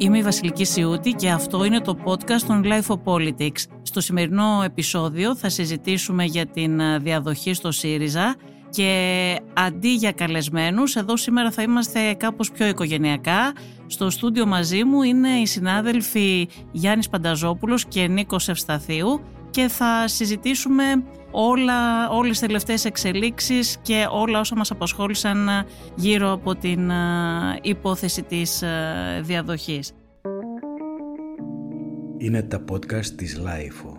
Είμαι η Βασιλική Σιούτη και αυτό είναι το podcast των Life of Politics. Στο σημερινό επεισόδιο θα συζητήσουμε για την ε, διαδοχή στο ΣΥΡΙΖΑ και αντί για καλεσμένους, εδώ σήμερα θα είμαστε κάπως πιο οικογενειακά. Στο στούντιο μαζί μου είναι οι συνάδελφοι Γιάννης Πανταζόπουλος και Νίκος Ευσταθίου και θα συζητήσουμε όλα, όλες τις τελευταίες εξελίξεις και όλα όσα μας απασχόλησαν γύρω από την ε, υπόθεση της ε, διαδοχής. Είναι τα podcast της Lifeo.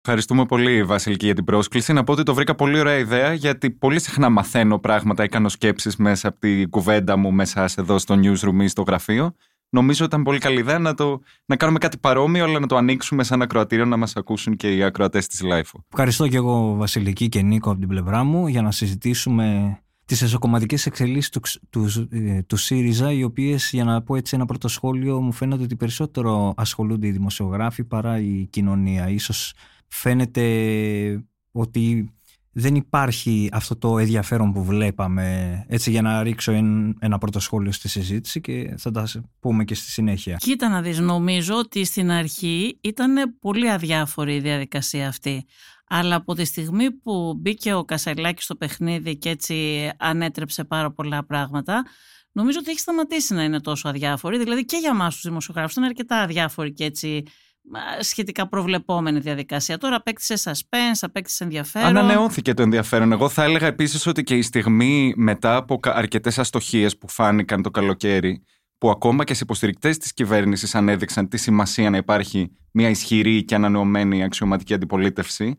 Ευχαριστούμε πολύ, Βασιλική, για την πρόσκληση. Να πω ότι το βρήκα πολύ ωραία ιδέα, γιατί πολύ συχνά μαθαίνω πράγματα ή κάνω σκέψεις μέσα από την κουβέντα μου, μέσα εδώ στο newsroom ή στο γραφείο. Νομίζω ότι ήταν πολύ καλή ιδέα να, το, να κάνουμε κάτι παρόμοιο, αλλά να το ανοίξουμε σαν ακροατήριο να μας ακούσουν και οι ακροατές της LIFO. Ευχαριστώ και εγώ, Βασιλική και Νίκο, από την πλευρά μου, για να συζητήσουμε τις εσωκομματικές εξελίξεις του, του, ε, του ΣΥΡΙΖΑ, οι οποίες, για να πω έτσι ένα πρώτο σχόλιο, μου φαίνεται ότι περισσότερο ασχολούνται οι δημοσιογράφοι παρά η κοινωνία. Ίσως φαίνεται ότι δεν υπάρχει αυτό το ενδιαφέρον που βλέπαμε έτσι για να ρίξω ένα πρώτο σχόλιο στη συζήτηση και θα τα πούμε και στη συνέχεια. Κοίτα να δεις, νομίζω ότι στην αρχή ήταν πολύ αδιάφορη η διαδικασία αυτή. Αλλά από τη στιγμή που μπήκε ο Κασελάκης στο παιχνίδι και έτσι ανέτρεψε πάρα πολλά πράγματα, νομίζω ότι έχει σταματήσει να είναι τόσο αδιάφορη. Δηλαδή και για εμάς τους δημοσιογράφους ήταν αρκετά αδιάφορη και έτσι σχετικά προβλεπόμενη διαδικασία. Τώρα απέκτησε suspense, απέκτησε ενδιαφέρον. Ανανεώθηκε το ενδιαφέρον. Εγώ θα έλεγα επίσης ότι και η στιγμή μετά από αρκετές αστοχίες που φάνηκαν το καλοκαίρι, που ακόμα και σε υποστηρικτές της κυβέρνησης ανέδειξαν τη σημασία να υπάρχει μια ισχυρή και ανανεωμένη αξιωματική αντιπολίτευση,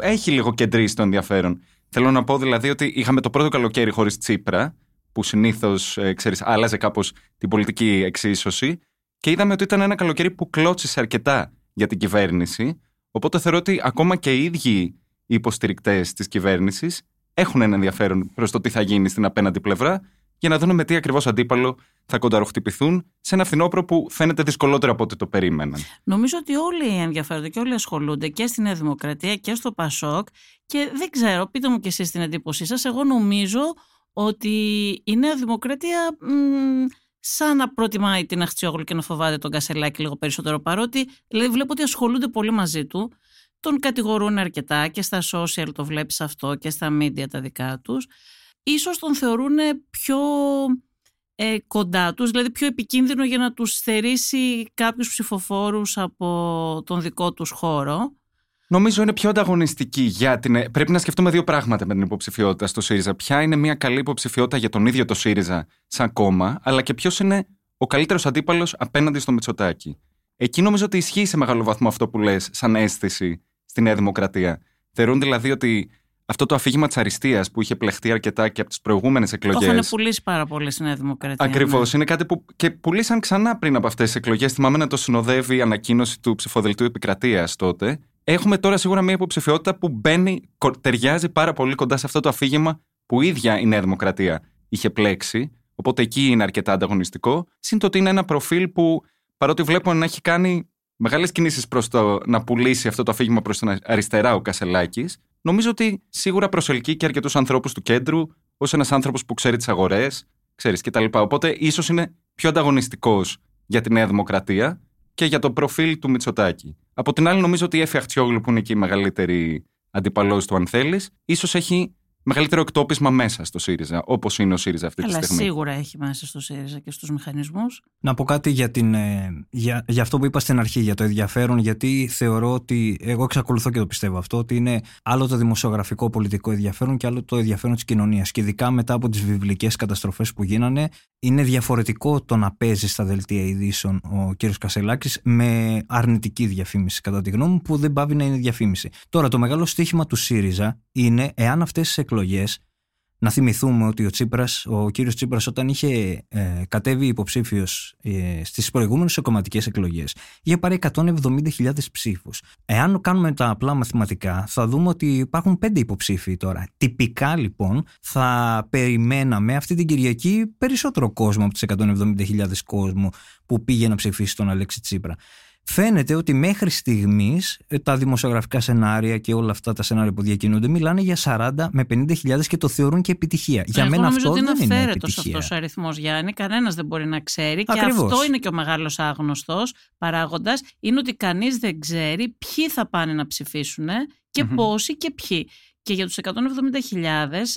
έχει λίγο κεντρήσει το ενδιαφέρον. Θέλω να πω δηλαδή ότι είχαμε το πρώτο καλοκαίρι χωρίς Τσίπρα, που συνήθως, ε, ξέρεις, άλλαζε κάπως την πολιτική εξίσωση. Και είδαμε ότι ήταν ένα καλοκαίρι που κλώτσισε αρκετά για την κυβέρνηση. Οπότε θεωρώ ότι ακόμα και οι ίδιοι οι υποστηρικτές της κυβέρνησης έχουν ένα ενδιαφέρον προς το τι θα γίνει στην απέναντι πλευρά για να δουν με τι ακριβώς αντίπαλο θα κονταροχτυπηθούν σε ένα φθινόπωρο που φαίνεται δυσκολότερο από ό,τι το περίμεναν. Νομίζω ότι όλοι ενδιαφέρονται και όλοι ασχολούνται και στη Νέα Δημοκρατία και στο Πασόκ. Και δεν ξέρω, πείτε μου κι εσείς την εντύπωσή σας. Εγώ νομίζω ότι η Νέα Δημοκρατία σαν να προτιμάει την Αχτσιόγλου και να φοβάται τον Κασελάκη λίγο περισσότερο παρότι δηλαδή βλέπω ότι ασχολούνται πολύ μαζί του τον κατηγορούν αρκετά και στα social το βλέπεις αυτό και στα media τα δικά τους. Ίσως τον θεωρούν πιο ε, κοντά τους δηλαδή πιο επικίνδυνο για να τους θερήσει κάποιους ψηφοφόρους από τον δικό τους χώρο Νομίζω είναι πιο ανταγωνιστική για την. Πρέπει να σκεφτούμε δύο πράγματα με την υποψηφιότητα στο ΣΥΡΙΖΑ. Ποια είναι μια καλή υποψηφιότητα για τον ίδιο το ΣΥΡΙΖΑ σαν κόμμα, αλλά και ποιος είναι ο καλύτερος αντίπαλος απέναντι στο Μητσοτάκι. Εκεί νομίζω ότι ισχύει σε μεγάλο βαθμό αυτό που λες, σαν αίσθηση στη Νέα Δημοκρατία. Θεωρούν δηλαδή ότι αυτό το αφήγημα της αριστείας που είχε πλεχτεί αρκετά και από τις προηγούμενες εκλογέ. Το είχαν πουλήσει πάρα πολύ στη Νέα Δημοκρατία. Ακριβώς. Ναι. Είναι κάτι που και πουλήσαν ξανά πριν από αυτές τις εκλογές. Θυμάμαι να το συνοδεύει η ανακοίνωση του ψηφοδελτίου επικρατείας τότε. Έχουμε τώρα σίγουρα μια υποψηφιότητα που μπαίνει, ταιριάζει πάρα πολύ κοντά σε αυτό το αφήγημα που η ίδια η Νέα Δημοκρατία είχε πλέξει. Οπότε εκεί είναι αρκετά ανταγωνιστικό. Συν το ότι είναι ένα προφίλ που παρότι βλέπω να έχει κάνει μεγάλες κινήσεις προς το να πουλήσει αυτό το αφήγημα προς την αριστερά ο Κασελάκης, νομίζω ότι σίγουρα προσελκύει και αρκετούς ανθρώπους του κέντρου ως ένας άνθρωπος που ξέρει τις αγορές, ξέρεις κτλ. Οπότε ίσως είναι πιο ανταγωνιστικός για τη Νέα Δημοκρατία και για το προφίλ του Μητσοτάκη. Από την άλλη, νομίζω ότι η Εφη Αχτσιόγλου, που είναι και η μεγαλύτερη αντιπαλό του, αν θέλεις, ίσως έχει μεγαλύτερο εκτόπισμα μέσα στο ΣΥΡΙΖΑ, όπως είναι ο ΣΥΡΙΖΑ αυτή Αλλά τη στιγμή. σίγουρα έχει μέσα στο ΣΥΡΙΖΑ και στους μηχανισμούς. Να πω κάτι για, την, ε, για, για αυτό που είπα στην αρχή, για το ενδιαφέρον, γιατί θεωρώ ότι. Εγώ εξακολουθώ και το πιστεύω αυτό, ότι είναι άλλο το δημοσιογραφικό πολιτικό ενδιαφέρον και άλλο το ενδιαφέρον της κοινωνίας. Και ειδικά μετά από τις βιβλικές καταστροφές που γίνανε, είναι διαφορετικό το να παίζεις στα δελτία ειδήσεων ο κ. Κασελάκης με αρνητική διαφήμιση, κατά τη γνώμη μου, που δεν πάβει να είναι διαφήμιση. Τώρα, το μεγάλο στίχημα του ΣΥΡΙΖΑ είναι εάν αυτές τι εκλογές να θυμηθούμε ότι ο, Τσίπρας, ο κύριος Τσίπρας όταν είχε ε, κατέβει υποψήφιος ε, στις προηγούμενες κομματικές εκλογές είχε πάρει 170.000 ψήφους. Εάν κάνουμε τα απλά μαθηματικά θα δούμε ότι υπάρχουν πέντε υποψήφοι τώρα. Τυπικά λοιπόν θα περιμέναμε αυτή την Κυριακή περισσότερο κόσμο από τις 170.000 κόσμο που πήγε να ψηφίσει τον Αλέξη Τσίπρα. Φαίνεται ότι μέχρι στιγμής τα δημοσιογραφικά σενάρια και όλα αυτά τα σενάρια που διακινούνται μιλάνε για 40 με 50.000 και το θεωρούν και επιτυχία. Για Εγώ μένα νομίζω αυτό ότι είναι δεν είναι αυθαίρετος επιτυχία. αυτός ο αριθμός, Γιάννη. Κανένας δεν μπορεί να ξέρει. Ακριβώς. Και αυτό είναι και ο μεγάλος άγνωστος παράγοντας. Είναι ότι κανείς δεν ξέρει ποιοι θα πάνε να ψηφίσουν και Μμμ. πόσοι και ποιοι. Και για τους 170.000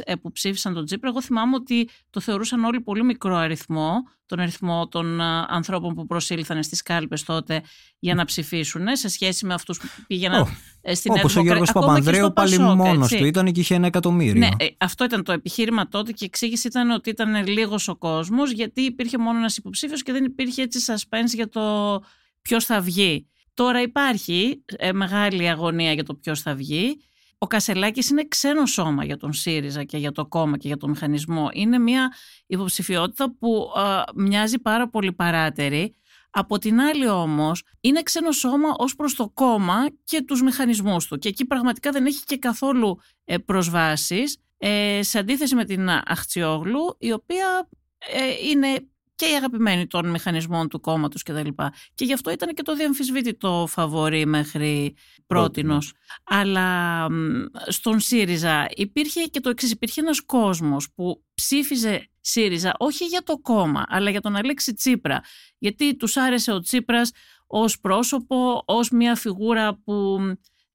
ε, που ψήφισαν τον Τσίπρα, εγώ θυμάμαι ότι το θεωρούσαν όλοι πολύ μικρό αριθμό, τον αριθμό των ε, ανθρώπων που προσήλθαν στις κάλπες τότε για να ψηφίσουν, σε σχέση με αυτούς που πήγαιναν Ω, ε, στη Νέα Όπως ο Δημοκρατία. Γιώργος Ακόμα και Παπανδρέου στο πάλι Πασόκ, μόνος έτσι. του ήταν και είχε ένα εκατομμύριο. Ναι, ε, αυτό ήταν το επιχείρημα τότε και η εξήγηση ήταν ότι ήταν λίγος ο κόσμος, γιατί υπήρχε μόνο ένας υποψήφιος και δεν υπήρχε έτσι suspense για το ποιος θα βγει. Τώρα υπάρχει ε, μεγάλη αγωνία για το ποιος θα βγει. Ο Κασελάκης είναι ξένο σώμα για τον ΣΥΡΙΖΑ και για το κόμμα και για το μηχανισμό. Είναι μια υποψηφιότητα που α, μοιάζει πάρα πολύ παράτερη. Από την άλλη όμως είναι ξένο σώμα ως προς το κόμμα και τους μηχανισμούς του και εκεί πραγματικά δεν έχει και καθόλου ε, προσβάσεις ε, σε αντίθεση με την Αχτσιόγλου η οποία ε, είναι και η αγαπημένη των μηχανισμών του κόμματος κτλ. Και, και γι' αυτό ήταν και το διαμφισβήτητο φαβορή μέχρι πρότινος. Αλλά μ, στον ΣΥΡΙΖΑ υπήρχε και το εξής. Υπήρχε ένας κόσμος που ψήφιζε ΣΥΡΙΖΑ όχι για το κόμμα, αλλά για τον Αλέξη Τσίπρα. Γιατί τους άρεσε ο Τσίπρας ως πρόσωπο, ως μια φιγούρα που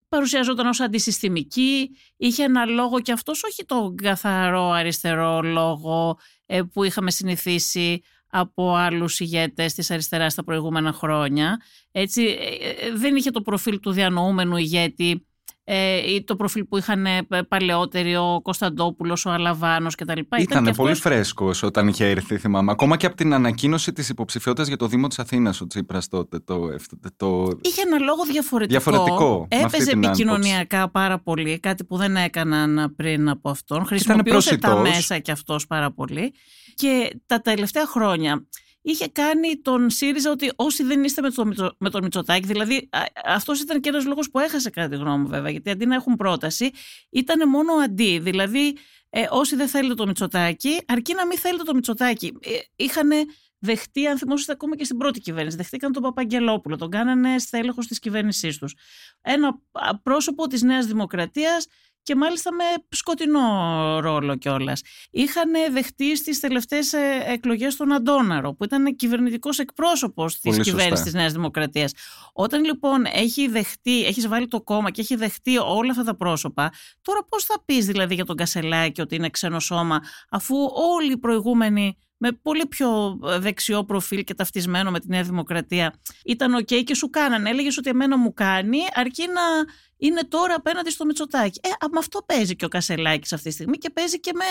παρουσιαζόταν ως αντισυστημική, είχε ένα λόγο και αυτός όχι τον καθαρό αριστερό λόγο ε, που είχαμε συνηθίσει από άλλους ηγέτες της αριστεράς τα προηγούμενα χρόνια. Έτσι, ε, ε, δεν είχε το προφίλ του διανοούμενου ηγέτη ε, ή το προφίλ που είχαν ε, παλαιότεροι ο Κωνσταντόπουλος, ο Αλαβάνος κτλ. Ήταν και πολύ αυτός- φρέσκος όταν είχε έρθει, θυμάμαι. Ακόμα και από την ανακοίνωση της υποψηφιότητας για το Δήμο της Αθήνας ο Τσίπρας τότε. Το, το, Είχε ένα λόγο διαφορετικό. Διαφορετικό, με αυτή Έπαιζε την επικοινωνιακά πάρα πολύ, κάτι που δεν έκαναν πριν από αυτόν. Χρησιμοποιούσε τα προσιτός. μέσα κι αυτός πάρα πολύ. Και τα τελευταία χρόνια είχε κάνει τον ΣΥΡΙΖΑ ότι όσοι δεν είστε με, το, Μητσο- με τον Μητσοτάκη, δηλαδή α- αυτός ήταν και ένας λόγος που έχασε κατά τη γνώμη μου βέβαια, γιατί αντί να έχουν πρόταση, ήταν μόνο αντί. Δηλαδή ε, όσοι δεν θέλετε το Μητσοτάκη, αρκεί να μην θέλετε το Μητσοτάκη. Ε, είχαν δεχτεί, αν θυμόσαστε ακόμα και στην πρώτη κυβέρνηση, δεχτήκαν τον Παπαγγελόπουλο, τον κάνανε στέλεχος της κυβέρνησής τους. Ένα α, πρόσωπο της Νέας Δημοκρατίας και μάλιστα με σκοτεινό ρόλο κιόλας. Είχαν δεχτεί στις τελευταίες εκλογές τον Αντόναρο, που ήταν κυβερνητικός εκπρόσωπος της Πολύ σωστά. κυβέρνησης της Νέας Δημοκρατίας. Όταν λοιπόν έχει δεχτεί, έχεις βάλει το κόμμα και έχει δεχτεί όλα αυτά τα πρόσωπα, τώρα πώς θα πεις δηλαδή για τον Κασελάκη ότι είναι ξένο σώμα, αφού όλοι οι προηγούμενοι με πολύ πιο ε, δεξιό προφίλ και ταυτισμένο με τη Νέα Δημοκρατία ήταν οκ και σου κάνανε. Έλεγες ότι εμένα μου κάνει, αρκεί να είναι τώρα απέναντι στο Μητσοτάκι. Ε, με αυτό παίζει και ο Κασελάκης αυτή τη στιγμή και παίζει και με,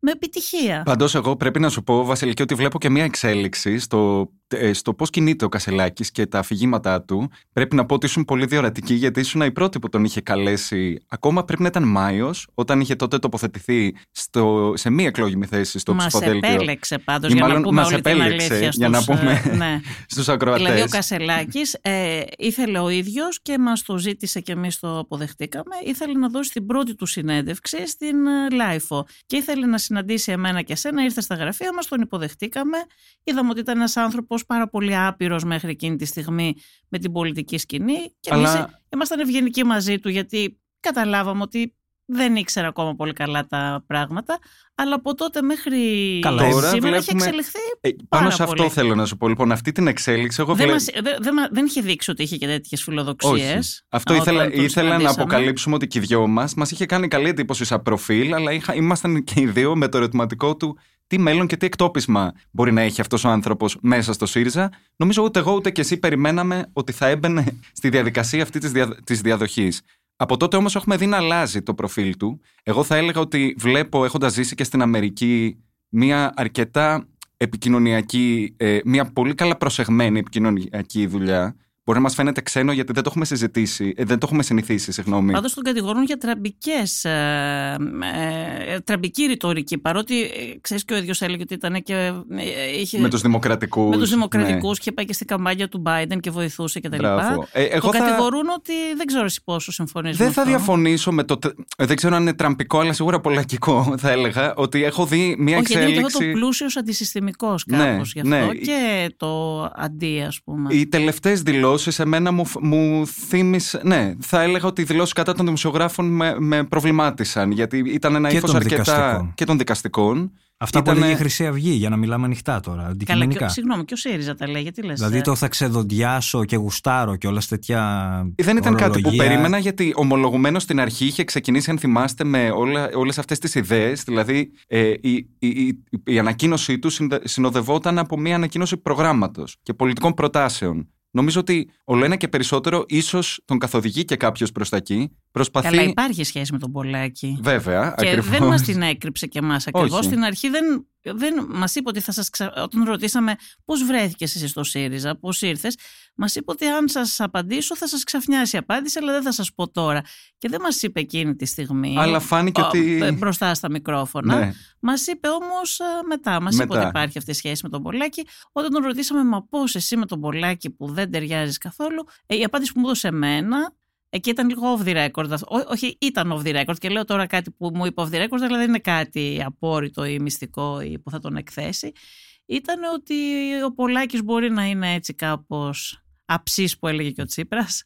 με επιτυχία. Πάντως, εγώ πρέπει να σου πω, Βασιλική, ότι βλέπω και μια εξέλιξη στο, ε, στο πώς κινείται ο Κασελάκης και τα αφηγήματά του. Πρέπει να πω ότι ήσουν πολύ διορατική, γιατί ήσουν η πρώτη που τον είχε καλέσει. Ακόμα πρέπει να ήταν Μάιος, όταν είχε τότε τοποθετηθεί στο, σε μία εκλογική θέση στο Μας ψηφοδέλτιο. επέλεξε πάντως Ή για να μάλλον πούμε μας όλη την επέλεξε, αλήθεια για να στους, πούμε ε, ναι. Στους ακροατές. Δηλαδή ο Κασελάκης ε, ήθελε ο ίδιος και μας το ζήτησε και εμείς το αποδεχτήκαμε. Ήθελε να δώσει την πρώτη του συνέντευξη στην ε, LiFO και ήθελε να συναντήσει εμένα και εσένα. Ήρθε στα γραφεία μας, τον υποδεχτήκαμε. Είδαμε ότι ήταν ένας άνθρωπος πάρα πολύ άπειρος μέχρι εκείνη τη στιγμή με την πολιτική σκηνή και Αλλά- εμείς ήμασταν ευγενικοί μαζί του γιατί καταλάβαμε ότι δεν ήξερα ακόμα πολύ καλά τα πράγματα, αλλά από τότε μέχρι Καλά, τώρα σήμερα έχει βλέπουμε- εξελιχθεί Ε, πάνω Πάρα σε αυτό πολύ. θέλω να σου πω. Λοιπόν, αυτή την εξέλιξη. Εγώ δεν, βλέπω. μας, δεν, δεν, μα- δεν είχε δείξει ότι είχε και τέτοιες φιλοδοξίες. Όχι. Αυτό ήθελα, ήθελα να αποκαλύψουμε ότι και οι δυο μας μας είχε κάνει καλή εντύπωση σαν προφίλ, αλλά είχα, ήμασταν και οι δύο με το ερωτηματικό του τι μέλλον και τι εκτόπισμα μπορεί να έχει αυτός ο άνθρωπος μέσα στο ΣΥΡΙΖΑ. Νομίζω ούτε εγώ ούτε και εσύ περιμέναμε ότι θα έμπαινε στη διαδικασία αυτή της δια, της διαδοχής. Από τότε όμως έχουμε δει να αλλάζει το προφίλ του. Εγώ θα έλεγα ότι βλέπω, έχοντας ζήσει και στην Αμερική, μια αρκετά επικοινωνιακή, ε, μια πολύ καλά προσεγμένη επικοινωνιακή δουλειά. Μπορεί να μας φαίνεται ξένο γιατί δεν το έχουμε συζητήσει, ε, δεν το έχουμε συνηθίσει, συγγνώμη. Πάντως τον κατηγορούν για τραμπικές, ε, ε, τραμπική ρητορική. Παρότι ε, ξέρεις και ο ίδιος έλεγε ότι ήταν και. ε, είχε, με τους δημοκρατικούς. με τους δημοκρατικούς και πάει και στην καμπάνια του Biden και βοηθούσε κτλ. Μπράβο. Ε, εγώ τον θα- κατηγορούν ότι δεν ξέρω εσύ πόσο συμφωνείς. Δεν θα διαφωνήσω με το. τε- ε, Δεν ξέρω αν είναι τραμπικό, αλλά σίγουρα πολλακικό θα έλεγα. Ότι έχω δει μια Όχι, γιατί είναι και αυτό εξέλιξη. το πλούσιος αντισυστημικός Ναι, κάπω γι' αυτό ναι. και το αντί, ας πούμε. Οι τελευταίες δηλώσεις δηλώσεις εμένα μου, μου θύμισε. Ναι, θα έλεγα ότι οι δηλώσεις κατά των δημοσιογράφων με, με προβλημάτισαν. Γιατί ήταν ένα ύφος αρκετά. Δικαστικών. και των δικαστικών. Αυτά Ήτανε... που έλεγε η Χρυσή Αυγή, για να μιλάμε ανοιχτά τώρα. Αντικειμενικά. Καλά, και, συγγνώμη, και ο ΣΥΡΙΖΑ τα λέει, γιατί λες. Δηλαδή ε; το θα ξεδοντιάσω και γουστάρω και όλα τέτοια. Δεν ήταν ορολογία. κάτι που περίμενα, γιατί ομολογουμένως στην αρχή είχε ξεκινήσει, αν θυμάστε, με όλες αυτές τις ιδέες. Δηλαδή ε, η, η, η, η ανακοίνωσή του συνοδευόταν από μια ανακοίνωση προγράμματος και πολιτικών προτάσεων. Νομίζω ότι όλο ένα και περισσότερο ίσως τον καθοδηγεί και κάποιος προς τα εκεί. Προσπαθεί... Καλά, υπάρχει σχέση με τον Πολάκη. Βέβαια. Και ακριβώς. δεν μας την έκρυψε και εμάς ακριβώς. Στην αρχή δεν, δεν μας είπε ότι θα σας. Ξα... Όταν ρωτήσαμε πώς βρέθηκες εσύ στο ΣΥΡΙΖΑ, πώς ήρθες, μας είπε ότι αν σας απαντήσω θα σας ξαφνιάσει η απάντηση, αλλά δεν θα σας πω τώρα. Και δεν μας είπε εκείνη τη στιγμή. Αλλά φάνηκε ο, ότι. μπροστά στα μικρόφωνα. Ναι. Μας είπε όμως μετά. Μας είπε ότι υπάρχει αυτή η σχέση με τον Πολάκη. Όταν τον ρωτήσαμε, μα πώς εσύ με τον Πολάκη που δεν ταιριάζεις καθόλου, ε, η απάντηση που μου έδωσε εμένα Εκεί ήταν λίγο off the record. Ό, όχι, ήταν off the record και λέω τώρα κάτι που μου είπε off the record, αλλά δεν είναι κάτι απόρριτο ή μυστικό ή που θα τον εκθέσει. Ήταν ότι ο Πολάκης μπορεί να είναι έτσι κάπως αψής που έλεγε και ο Τσίπρας,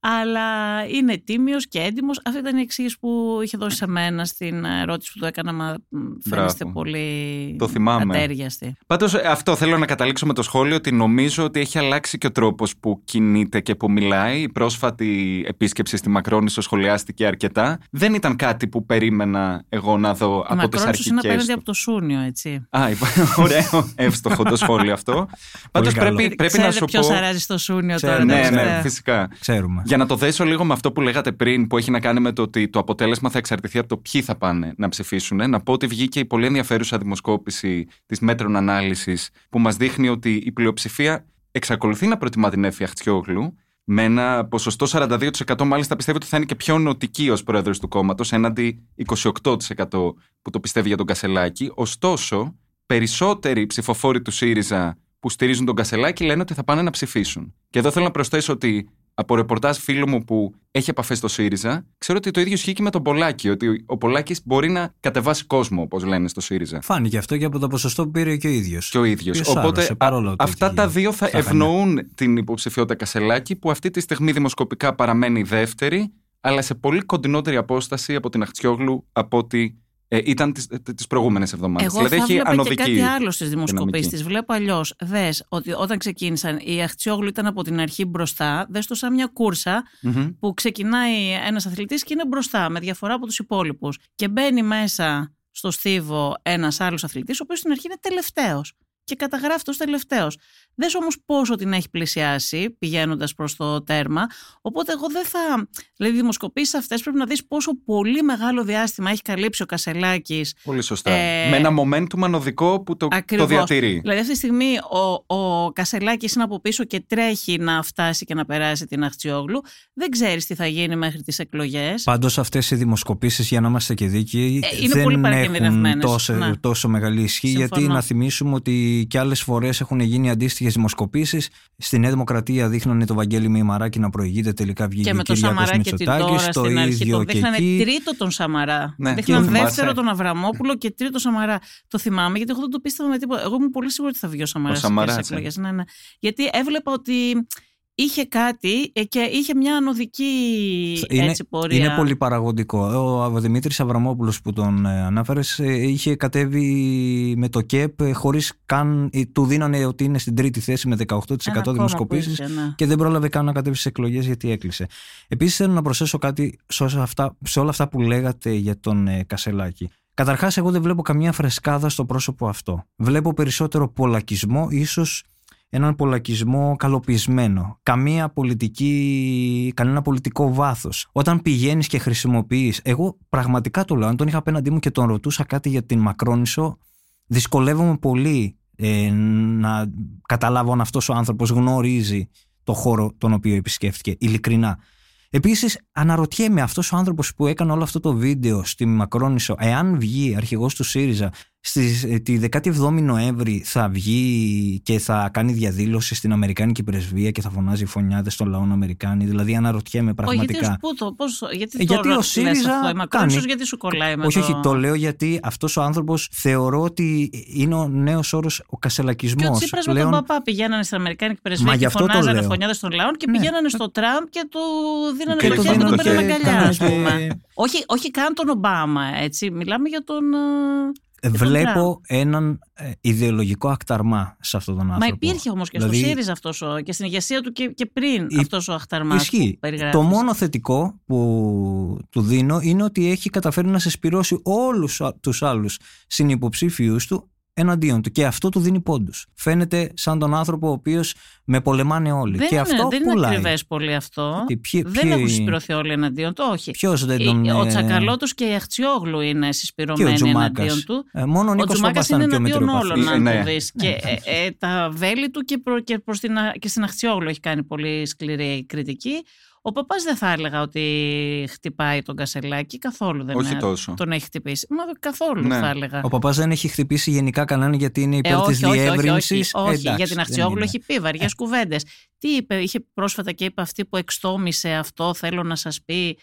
αλλά είναι τίμιος και έντιμος. Αυτή ήταν η εξήγηση που είχε δώσει σε μένα στην ερώτηση που του έκανα, μα φαίνεστε πολύ το θυμάμαι. ατέριαστοι. Πάντως αυτό θέλω να καταλήξω με το σχόλιο ότι νομίζω ότι έχει αλλάξει και ο τρόπος που κινείται και που μιλάει. Η πρόσφατη επίσκεψη στη Μακρόνησο σχολιάστηκε αρκετά. Δεν ήταν κάτι που περίμενα εγώ να δω η από τις αρχικές. είναι απέναντι από το Σούνιο, έτσι. Α, ωραίο, εύστοχο το σχόλιο αυτό. Πάντως πρέπει, πρέπει να σου ποιος πω... αράζει στο Σούνιο Ξέρουμε, τώρα. Ναι, ναι, φυσικά. Ξέρουμε. Για να το δέσω λίγο με αυτό που λέγατε πριν, που έχει να κάνει με το ότι το αποτέλεσμα θα εξαρτηθεί από το ποιοι θα πάνε να ψηφίσουν, να πω ότι βγήκε η πολύ ενδιαφέρουσα δημοσκόπηση της μέτρων ανάλυσης που μας δείχνει ότι η πλειοψηφία εξακολουθεί να προτιμά την Έφη Αχτσιόγλου. Με ένα ποσοστό 42% μάλιστα πιστεύει ότι θα είναι και πιο νοτική ως πρόεδρος του κόμματος, έναντι 28% που το πιστεύει για τον Κασελάκη. Ωστόσο, περισσότεροι ψηφοφόροι του ΣΥΡΙΖΑ που στηρίζουν τον Κασελάκη λένε ότι θα πάνε να ψηφίσουν. Και εδώ θέλω να προσθέσω ότι από ρεπορτάζ φίλου μου που έχει επαφές στο ΣΥΡΙΖΑ, ξέρω ότι το ίδιο ισχύει και με τον Πολάκη. Ότι ο Πολάκης μπορεί να κατεβάσει κόσμο, όπως λένε στο ΣΥΡΙΖΑ. Φάνηκε αυτό και από το ποσοστό που πήρε και ο ίδιος. Και ο ίδιος. Οπότε α, αυτά τα δύο θα, θα ευνοούν χανε. την υποψηφιότητα Κασελάκη, που αυτή τη στιγμή δημοσκοπικά παραμένει δεύτερη, αλλά σε πολύ κοντινότερη απόσταση από την Αχτσιόγλου από ότι ε, ήταν τις, τις προηγούμενες εβδομάδες. Εγώ δηλαδή θα έχει βλέπα ανωδική και κάτι άλλο στις δημοσκοπήσεις. Τις βλέπω αλλιώς. Δες ότι όταν ξεκίνησαν η Αχτσιόγλου ήταν από την αρχή μπροστά. Δες το σαν μια κουρσα Mm-hmm. που ξεκινάει ένας αθλητής και είναι μπροστά με διαφορά από τους υπόλοιπους. Και μπαίνει μέσα στο στίβο ένας άλλος αθλητής ο οποίος στην αρχή είναι τελευταίος και καταγράφεται ως τελευταίος. Δες όμως πόσο την έχει πλησιάσει πηγαίνοντας προς το τέρμα. Οπότε, εγώ δεν θα. Δηλαδή, οι δημοσκοπήσεις αυτές πρέπει να δεις πόσο πολύ μεγάλο διάστημα έχει καλύψει ο Κασελάκης. Πολύ σωστά. Ε, με ένα momentum ανωδικό που το, το διατηρεί. Δηλαδή, αυτή τη στιγμή ο, ο Κασελάκης είναι από πίσω και τρέχει να φτάσει και να περάσει την Αχτσιόγλου. Δεν ξέρεις τι θα γίνει μέχρι τις εκλογές. Πάντως, αυτές οι δημοσκοπήσεις, για να είμαστε και δίκαιοι, ε, είναι δεν πολύ έχουν τόσο, ναι. τόσο μεγάλη ισχύ. Συμφωνώ. Γιατί να θυμίσουμε ότι και άλλες φορές έχουν γίνει αντίστοιχες δημοσκοπήσεις. Στη Νέα Δημοκρατία δείχνανε το Βαγγέλη Μημαράκη να προηγείται, τελικά βγήκε και με τον Σαμαρά και την τώρα το στην αρχή ίδιο το και δείχνανε εκεί. τρίτο τον Σαμαρά. Ναι, δείχνανε και το δεύτερο θυμάσαι. τον Αβραμόπουλο και τρίτο Σαμαρά. Το θυμάμαι γιατί εγώ δεν το πίστευα με τίποτα. Εγώ ήμουν πολύ σίγουρη ότι θα βγει ο Σαμαράς Ο στις Σαμαράς, εκλογές. Ναι, ναι. Γιατί έβλεπα ότι είχε κάτι ε, και είχε μια ανωδική Είναι, έτσι, πορεία. είναι πολύ παραγωγικό. Ο Δημήτρης Αβραμόπουλος που τον ε, ανάφερε είχε κατέβει με το ΚΕΠ χωρίς καν. ε, Του δίνανε ότι είναι στην τρίτη θέση με 18% Ένα κόμμα που δημοσκοπήσεις είχε, ναι. και δεν πρόλαβε καν να κατέβει στις εκλογές γιατί έκλεισε. Επίσης θέλω να προσθέσω κάτι σε, όσα αυτά, σε όλα αυτά που λέγατε για τον ε, Κασελάκη. Καταρχάς, εγώ δεν βλέπω καμία φρεσκάδα στο πρόσωπο αυτό. Βλέπω περισσότερο πολλακισμό, ίσως έναν πολλακισμό καλοποιισμένο. Καμία πολιτική, κανένα πολιτικό βάθος. Όταν πηγαίνεις και χρησιμοποιείς, εγώ πραγματικά το λέω, αν τον είχα απέναντί μου και τον ρωτούσα κάτι για την Μακρόνισο, δυσκολεύομαι πολύ ε, να καταλάβω αν αυτός ο άνθρωπος γνωρίζει το χώρο τον οποίο επισκέφτηκε, ειλικρινά. Επίσης, αναρωτιέμαι αυτός ο άνθρωπος που έκανε όλο αυτό το βίντεο στη Μακρόνισο, εάν βγει αρχηγός του ΣΥΡΙΖΑ Στις, ε, τη 17η Νοέμβρη θα βγει και θα κάνει διαδήλωση στην Αμερικάνικη πρεσβεία και θα φωνάζει φωνιάδες των λαών Αμερικάνοι. Δηλαδή αναρωτιέμαι πραγματικά. γιατί, πού το, πώς, γιατί, Ε, γιατί τώρα ο λες ΣΥΡΙΖΑ αυτό, η κάνει. Μακρόνισος γιατί σου κολλάει με όχι, το... όχι, το λέω γιατί αυτός ο άνθρωπος θεωρώ ότι είναι ο νέος όρος ο Και κασελακισμός. ο Τσίπρας με Πλέον- τον Παπά πηγαίνανε στην Αμερικάνικη Μα πρεσβεία γι' και αυτό το φωνάζανε λέω. φωνιάδες των λαών και Ναι. πηγαίνανε στο Τραμπ και του δίνανε Και το του χέρι και δίνανε τον το παίρνανε χέρι. αγκαλιά, ας Κάνανε- πούμε. όχι, όχι καν τον Ομπάμα, έτσι. Μιλάμε για τον... ε, τον Βλέπω έναν ε, ιδεολογικό ακταρμά σε αυτόν τον Μα άνθρωπο. υπήρχε όμως και Δηλαδή, στο ΣΥΡΙΖΑ αυτός ο, και στην ηγεσία του και, και πριν Υ- αυτός ο αχταρμάς Ισχύει. που περιγράφεις. Το μόνο θετικό που του δίνω είναι ότι έχει καταφέρει να συσπυρώσει όλους α- τους άλλους συνυποψήφιους του εναντίον του και αυτό του δίνει πόντους. Φαίνεται σαν τον άνθρωπο ο οποίος με πολεμάνε όλοι Δεν και είναι, αυτό δεν είναι πουλάει. ακριβές πολύ αυτό. Τι, ποιοι- δεν ποιοι- έχουν συσπηρωθεί όλοι εναντίον του, όχι. Ποιος δεν τον... Ο ε, Τσακαλώτος και η Αχτσιόγλου είναι και ο συσπηρωμένοι Τζουμάκας. εναντίον του. Ε, μόνο ο Ο Νίκος Τζουμάκας Παπάς είναι ήταν πιο εναντίον όλων, μετριοπαθής. αν Ναι. το δεις. Ναι, Και ε, ε, τα βέλη του και, προ, και, προς την, Α- και στην Αχτσιόγλου έχει κάνει πολύ σκληρή κριτική. Ο Παπάς δεν θα έλεγα ότι χτυπάει τον Κασελάκη, καθόλου δεν Όχι είναι- τόσο. τον έχει χτυπήσει. Μα καθόλου Ναι. θα έλεγα. Ο Παπάς δεν έχει χτυπήσει γενικά κανέναν γιατί είναι υπέρ Ε, της όχι, όχι, όχι, όχι, διεύρυνσης. όχι, Ε, εντάξει, για την δεν Αχτσιόγλου είναι. έχει πει βαριές κουβέντες. Τι είπε, είχε πρόσφατα και είπε αυτή που εξτόμησε αυτό, θέλω να σας πει.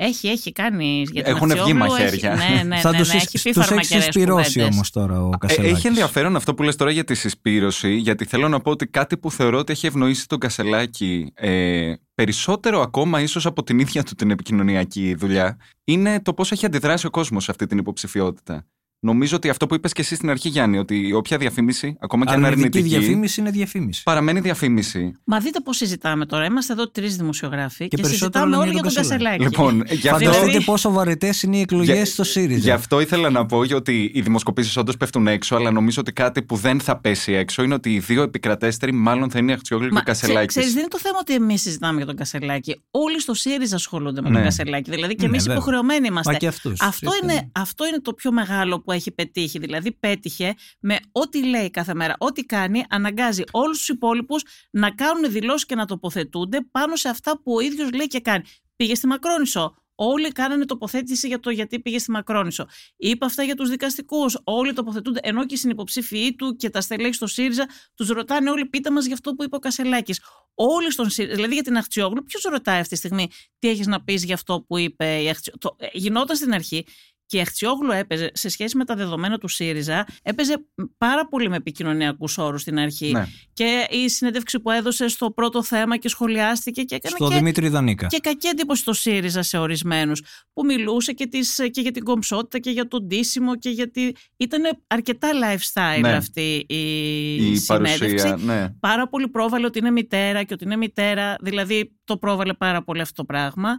Έχει, έχει κάνει για την Έχουν βγει Αχτσιόγλου, έχει- μαχαίρια. Ναι, ναι, Θα ναι, τους, ναι, έχει πει τους έχεις φαρμακερές συσπυρώσει κουβέντες. όμως τώρα ο Ε, Κασελάκης. έχει ενδιαφέρον αυτό που λες τώρα για τη συσπήρωση, γιατί θέλω να πω ότι κάτι που θεωρώ ότι έχει ευνοήσει τον Κασελάκη ε, περισσότερο ακόμα ίσως από την ίδια του την επικοινωνιακή δουλειά, είναι το πώς έχει αντιδράσει ο κόσμος σε αυτή την υποψηφιότητα. Νομίζω ότι αυτό που είπες και εσύ στην αρχή Γιάννη, ότι όποια διαφήμιση, ακόμα και αν είναι Αρνητική αρνητική, διαφήμιση είναι διαφήμιση. παραμένει διαφήμιση. Μα δείτε πώς συζητάμε τώρα. Είμαστε εδώ τρεις δημοσιογράφοι και, Και περισσότερο συζητάμε λένε όλοι για τον Κασελάκη. Κασελάκη. Λοιπόν, γι' αυτό, Δηλαδή- Φανταστείτε πόσο βαρετές είναι οι εκλογές Για- στο ΣΥΡΙΖΑ. Γι' αυτό ήθελα να πω ότι οι δημοσκοπήσεις όντως πέφτουν έξω, αλλά νομίζω ότι κάτι που δεν θα πέσει έξω είναι ότι οι δύο επικρατέστεροι μάλλον θα είναι η Αχτσιόγλου και ο Κασελάκης. Ξέρεις, δεν είναι το θέμα ότι εμείς συζητάμε για τον Κασελάκη. Όλοι στο ΣΥΡΙΖΑ ασχολούνται με Ναι. τον Κασελάκη. Δηλαδή και Ναι, εμείς βέβαια. υποχρεωμένοι είμαστε. Μα και αυτούς. Αυτό Έτσι. είναι, αυτό είναι το πιο μεγάλο που έχει πετύχει. Δηλαδή, πέτυχε με ό,τι λέει κάθε μέρα, ό,τι κάνει, αναγκάζει όλους τους υπόλοιπους να κάνουν δηλώσεις και να τοποθετούνται πάνω σε αυτά που ο ίδιος λέει και κάνει. Πήγε στη Μακρόνισο. Όλοι κάνανε τοποθέτηση για το γιατί πήγε στη Μακρόνισο. Είπε αυτά για τους δικαστικούς. Όλοι τοποθετούνται. Ενώ και οι συνυποψήφοι του και τα στελέχη στο ΣΥΡΙΖΑ τους ρωτάνε όλοι, πείτε μας για αυτό που είπε ο Κασελάκης. Όλοι στον ΣΥΡΙΖΑ, δηλαδή για την Αχτσιόγλου, ποιος ρωτάει αυτή τη στιγμή τι έχεις να πεις για αυτό που είπε η Αχτσιόγλου. Το, ε, γινόταν στην αρχή και η Αχτσιόγλου έπαιζε σε σχέση με τα δεδομένα του ΣΥΡΙΖΑ, έπαιζε πάρα πολύ με επικοινωνιακούς όρους στην αρχή. Ναι. Και η συνέντευξη που έδωσε στο πρώτο θέμα και σχολιάστηκε και έκανε Στο και, Δημήτρη Δανίκα. και κακή εντύπωση στο ΣΥΡΙΖΑ σε ορισμένους. Που μιλούσε και, τις, και για την κομψότητα και για τον ντύσιμο και γιατί. ήταν αρκετά lifestyle Ναι. αυτή η, Η συνέντευξη. παρουσία, ναι. Πάρα πολύ πρόβαλε ότι είναι μητέρα και ότι είναι μητέρα, δηλαδή το πρόβαλε πάρα πολύ αυτό το πράγμα.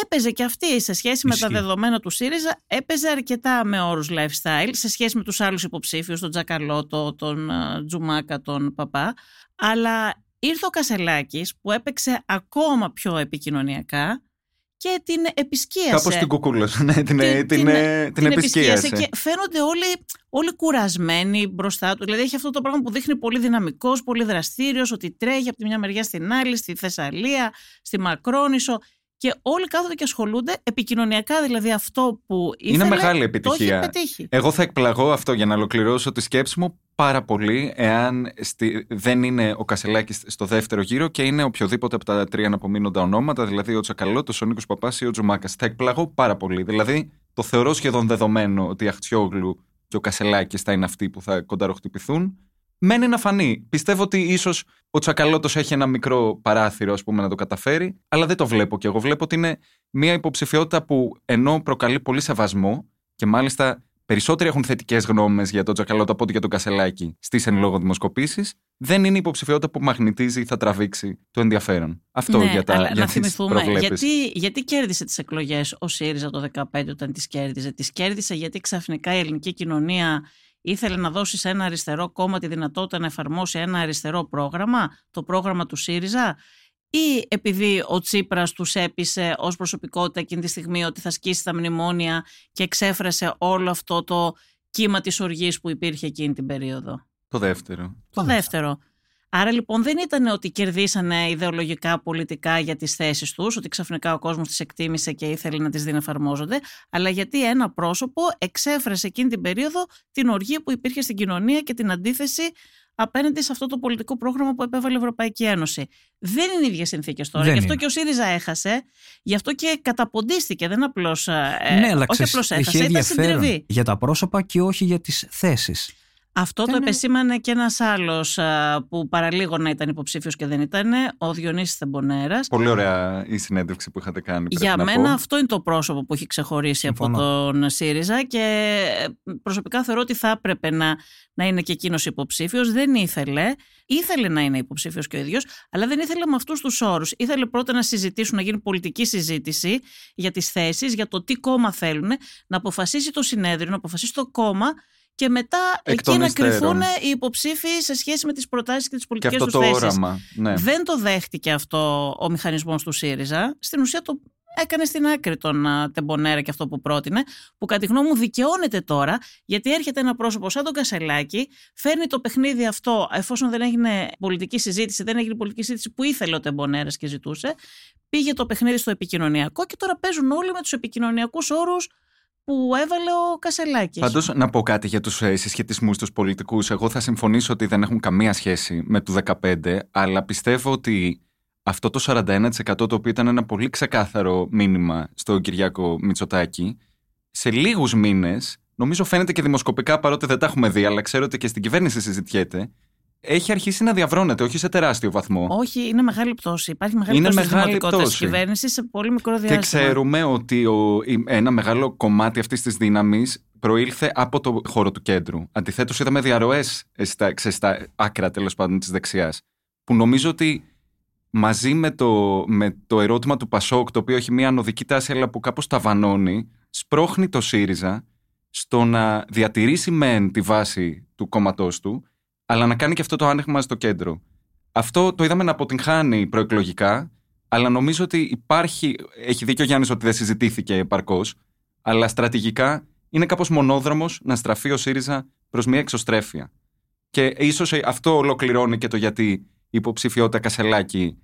Έπαιζε και αυτή σε σχέση με τα Ισχύει. δεδομένα του ΣΥΡΙΖΑ, έπαιζε αρκετά με όρους lifestyle σε σχέση με τους άλλους υποψήφιους, τον Τζακαλώτο, τον α, Τζουμάκα, τον Παπά. Αλλά ήρθε ο Κασελάκης που έπαιξε ακόμα πιο επικοινωνιακά και την επισκίασε. Κάπως την κουκούλωσε. Ναι, την, την, την, την, την επισκίασε. και φαίνονται όλοι, όλοι κουρασμένοι μπροστά του. Δηλαδή έχει αυτό το πράγμα που δείχνει πολύ δυναμικός, πολύ δραστήριος, ότι τρέχει από τη μια μεριά στην άλλη, στη Θεσσαλία, στη Μακρόνισο και όλοι κάθονται και ασχολούνται επικοινωνιακά, δηλαδή αυτό που ήθελε, Είναι μεγάλη το επιτυχία. έχει πετύχει. Εγώ θα εκπλαγώ αυτό για να ολοκληρώσω τη σκέψη μου πάρα πολύ εάν στη, δεν είναι ο Κασελάκης στο δεύτερο γύρο και είναι οποιοδήποτε από τα τρία αναπομείνοντα ονόματα, δηλαδή ο Τσακαλώτος, ο Νίκος Παπάς ή ο Τζουμάκας. Θα εκπλαγώ πάρα πολύ. Δηλαδή το θεωρώ σχεδόν δεδομένο ότι η Αχτσιόγλου και ο Κασελάκης θα είναι αυτοί που θα κονταροχτυπηθούν. Μένει να φανεί. Πιστεύω ότι ίσως ο Τσακαλώτος έχει ένα μικρό παράθυρο, ας πούμε, να το καταφέρει, αλλά δεν το βλέπω και εγώ. Βλέπω ότι είναι μια υποψηφιότητα που ενώ προκαλεί πολύ σεβασμό και μάλιστα περισσότεροι έχουν θετικές γνώμες για τον Τσακαλώτο από ότι για τον Κασελάκη στις εν λόγω δημοσκοπήσεις, δεν είναι η υποψηφιότητα που μαγνητίζει ή θα τραβήξει το ενδιαφέρον. Αυτό ναι, για, τα, αλλά για να τις θυμηθούμε προβλέψεις. γιατί, γιατί κέρδισε τις εκλογές ο ΣΥΡΙΖΑ το 2015 όταν τις κέρδιζε; Τις κέρδισε γιατί ξαφνικά η ελληνική κοινωνία ήθελε να δώσει σε ένα αριστερό κόμμα τη δυνατότητα να εφαρμόσει ένα αριστερό πρόγραμμα, το πρόγραμμα του ΣΥΡΙΖΑ, ή επειδή ο Τσίπρας τους έπεισε ως προσωπικότητα εκείνη τη στιγμή ότι θα σκίσει τα μνημόνια και εξέφρασε όλο αυτό το κύμα της οργής που υπήρχε εκείνη την περίοδο; Το δεύτερο. Το δεύτερο. Άρα λοιπόν δεν ήταν ότι κερδίσανε ιδεολογικά, πολιτικά για τις θέσεις τους, ότι ξαφνικά ο κόσμος τις εκτίμησε και ήθελε να τις δει να εφαρμόζονται, αλλά γιατί ένα πρόσωπο εξέφρασε εκείνη την περίοδο την οργή που υπήρχε στην κοινωνία και την αντίθεση απέναντι σε αυτό το πολιτικό πρόγραμμα που επέβαλε η Ευρωπαϊκή Ένωση. Δεν είναι οι ίδιες συνθήκες τώρα. Δεν γι' αυτό είναι. και ο ΣΥΡΙΖΑ έχασε, γι' αυτό και καταποντίστηκε. Δεν απλώς. ναι, αλλά όχι ξέρεις, απλώς έχει έχασε, ήταν ενδιαφέρον συντριβή. για τα πρόσωπα και όχι για τις θέσεις. Αυτό το Ήταν- επεσήμανε και ένας άλλος που παραλίγο να ήταν υποψήφιος και δεν ήταν, ο Διονύσης Θεμπονέρας. Πολύ ωραία η συνέντευξη που είχατε κάνει. πρέπει Για να μένα πω. αυτό είναι το πρόσωπο που έχει ξεχωρίσει από Συμφωνώ. τον ΣΥΡΙΖΑ και προσωπικά θεωρώ ότι θα έπρεπε να, να είναι και εκείνος υποψήφιος. Δεν ήθελε. Ήθελε να είναι υποψήφιος και ο ίδιος, αλλά δεν ήθελε με αυτούς τους όρους. Ήθελε πρώτα να συζητήσουν, να γίνει πολιτική συζήτηση για τις θέσεις, για το τι κόμμα θέλουν, να αποφασίσει το συνέδριο, να αποφασίσει το κόμμα και μετά Εκ εκεί των να υστέρων. κρυθούν οι υποψήφοι σε σχέση με τις προτάσεις και τις Και πολιτικές αυτό τους το θέσεις. όραμα. Ναι. Δεν το δέχτηκε αυτό ο μηχανισμός του ΣΥΡΙΖΑ. Στην ουσία το έκανε στην άκρη τον α, Τεμπονέρα και αυτό που πρότεινε, που κατά τη γνώμη μου δικαιώνεται τώρα, γιατί έρχεται ένα πρόσωπο σαν τον Κασελάκη, φέρνει το παιχνίδι αυτό, εφόσον δεν έγινε πολιτική συζήτηση, δεν έγινε πολιτική συζήτηση που ήθελε ο Τεμπονέρας και ζητούσε, πήγε το παιχνίδι στο επικοινωνιακό και τώρα παίζουν όλοι με τους επικοινωνιακούς όρους που έβαλε ο Κασελάκης. Πάντως, να πω κάτι για τους συσχετισμούς τους πολιτικούς. Εγώ θα συμφωνήσω ότι δεν έχουν καμία σχέση με το 15, αλλά πιστεύω ότι αυτό το 41% το οποίο ήταν ένα πολύ ξεκάθαρο μήνυμα στον Κυριάκο Μητσοτάκη, σε λίγους μήνες, νομίζω φαίνεται και δημοσκοπικά παρότι δεν τα έχουμε δει, αλλά ξέρω ότι και στην κυβέρνηση συζητιέται, έχει αρχίσει να διαβρώνεται, όχι σε τεράστιο βαθμό. Όχι, είναι μεγάλη πτώση. Υπάρχει μεγάλη Είναι πτώση μεγάλη της δημοτικότητας πτώση. της κυβέρνησης σε πολύ μικρό Και διάστημα. ξέρουμε ότι ο, η- ένα μεγάλο κομμάτι αυτής της δύναμης προήλθε από το χώρο του κέντρου. Αντιθέτως, είδαμε διαρροές στα, ξέρεις, στα άκρα τέλος πάντων της δεξιάς. Που νομίζω ότι μαζί με το, με το ερώτημα του Πασόκ, το οποίο έχει μια ανωδική τάση, αλλά που κάπως ταβανώνει, σπρώχνει το ΣΥΡΙΖΑ στο να διατηρήσει μεν τη βάση του κόμματός του, αλλά να κάνει και αυτό το άνοιγμα στο κέντρο. Αυτό το είδαμε να αποτυγχάνει προεκλογικά, αλλά νομίζω ότι υπάρχει. Έχει δίκιο ο Γιάννης ότι δεν συζητήθηκε επαρκώς, αλλά στρατηγικά είναι κάπως μονόδρομος να στραφεί ο ΣΥΡΙΖΑ προς μια εξωστρέφεια. Και ίσως αυτό ολοκληρώνει και το γιατί η υποψηφιότητα Κασελάκη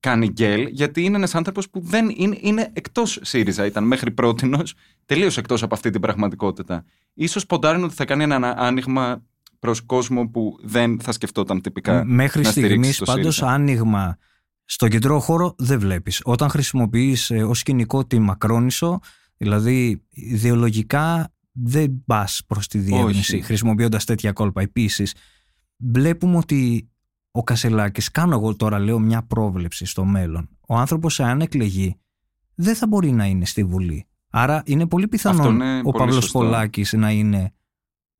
κάνει γκέλ, γιατί είναι ένας άνθρωπος που δεν είναι, είναι εκτός ΣΥΡΙΖΑ. Ήταν μέχρι πρότινο τελείως εκτός από αυτή την πραγματικότητα. σω ποντάρουν ότι θα κάνει ένα άνοιγμα προς κόσμο που δεν θα σκεφτόταν τυπικά. Μέχρι να στηρίξει στιγμής το πάντως ΣΥΡΙΖΑ. άνοιγμα στο κεντρό χώρο δεν βλέπεις. Όταν χρησιμοποιείς ως σκηνικό τη Μακρόνισο, δηλαδή ιδεολογικά δεν πας προς τη διεύρυνση Όχι. χρησιμοποιώντας τέτοια κόλπα. Επίσης, βλέπουμε ότι ο Κασελάκης, κάνω εγώ τώρα λέω μια πρόβλεψη στο μέλλον. Ο άνθρωπος, αν εκλεγεί, δεν θα μπορεί να είναι στη Βουλή. Άρα είναι πολύ Αυτό πιθανόν είναι ο πολύ Παύλος σωστό. Πολάκης να είναι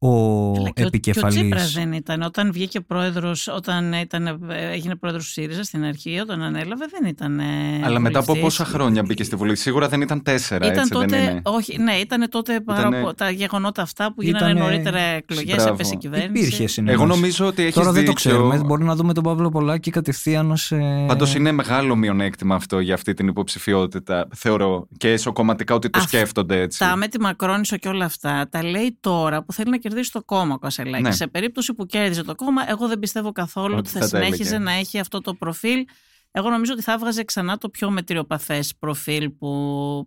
ο Αλλά και ο- επικεφαλής. Και ο Τσίπρας δεν ήταν. Όταν βγήκε πρόεδρος, όταν ήταν, ε, έγινε πρόεδρος του ΣΥΡΙΖΑ στην αρχή, όταν ανέλαβε, δεν ήταν. ε, Αλλά μετά από βουλευτής. πόσα χρόνια μπήκε στη Βουλή; Σίγουρα δεν ήταν τέσσερα, Ήταν έτσι τότε, δεν είναι; όχι, ναι, ήταν τότε πάρα Ήτανε- πο- τα γεγονότα αυτά που γίνανε Ήτανε- νωρίτερα εκλογές, Μπράβο. έπεσε η κυβέρνηση. Υπήρχε συνένεση. Εγώ νομίζω ότι έχεις Τώρα δεν το δίκιο. ξέρουμε. Μπορεί να δούμε τον Παύλο Πολάκη κατευθείαν ως. Πάντως είναι μεγάλο μειονέκτημα αυτό για αυτή την υποψηφιότητα, θεωρώ. Και εσωκομματικά ότι το Αυτά σκέφτονται έτσι. Τα με τη Μακρόνισο και όλα αυτά τα λέει τώρα που θέλει να κερδίσει το κόμμα ο Κασελάκη. Ναι. Σε περίπτωση που κέρδιζε το κόμμα, εγώ δεν πιστεύω καθόλου Ότι ότι θα, θα τα συνέχιζε έλεγε. να έχει αυτό το προφίλ. Εγώ νομίζω ότι θα έβγαζε ξανά το πιο μετριοπαθές προφίλ που,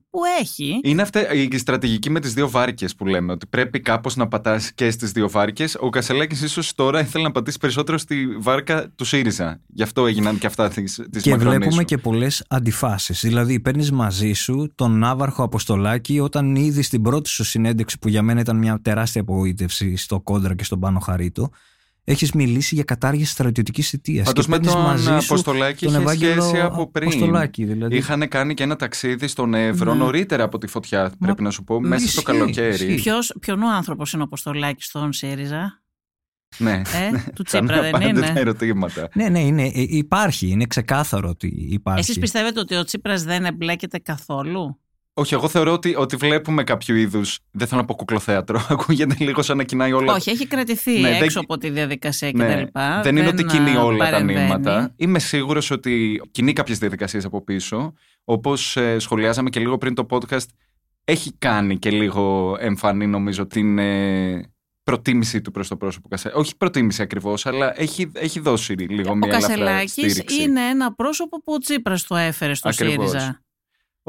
που έχει. Είναι αυτή η στρατηγική με τις δύο βάρκες που λέμε. Ότι πρέπει κάπως να πατάς και στις δύο βάρκες. Ο Κασελάκης ίσως τώρα ήθελε να πατήσει περισσότερο στη βάρκα του ΣΥΡΙΖΑ. Γι' αυτό έγιναν και αυτά της Και βλέπουμε και πολλές αντιφάσεις. Δηλαδή, παίρνεις μαζί σου τον Ναύαρχο Αποστολάκη όταν ήδη στην πρώτη σου συνέντευξη, που για μένα ήταν μια τεράστια απογοήτευση στο Κόντρα και στον Πάνο Χαρίτο, έχεις μιλήσει για κατάργηση στρατιωτικής θητεία. Πάντως με τον Αποστολάκη τον είχε Ευάγγελο σχέση από πριν. Αποστολάκη, δηλαδή. Είχαν κάνει και ένα ταξίδι στον Εύρο Ναι. νωρίτερα από τη φωτιά, πρέπει να σου πω, μέσα στο ισχύει, καλοκαίρι. ισχύει. Ποιος, ποιον ο άνθρωπος είναι ο Αποστολάκης στον ΣΥΡΙΖΑ, Ναι. ε, του Τσίπρα Ξανά δεν πάντα είναι; τα ερωτήματα. Ναι, ναι, είναι, ε, υπάρχει. Είναι ξεκάθαρο ότι υπάρχει. Εσείς πιστεύετε ότι ο Τσίπρας δεν εμπλέκεται καθόλου; Όχι, εγώ θεωρώ ότι, ότι βλέπουμε κάποιο είδους. Δεν θέλω να πω κουκλοθέατρο. Ακούγεται λίγο σαν να κοινάει όλα. Όχι, έχει κρατηθεί Ναι, έξω δεν- από τη διαδικασία Ναι, κτλ. δεν είναι ότι κινεί α, όλα τα παρεμβαίνει. νήματα. Είμαι σίγουρος ότι κινεί κάποιες διαδικασίες από πίσω. Όπως σχολιάζαμε και λίγο πριν το podcast, έχει κάνει και λίγο εμφανή νομίζω την, ε, προτίμησή του προς το πρόσωπο Κασελάκη. Όχι προτίμηση ακριβώς, αλλά έχει, έχει δώσει λίγο μια Ο Κασελάκης είναι ένα πρόσωπο που ο Τσίπρας το έφερε στο Ακριβώς. ΣΥΡΙΖΑ.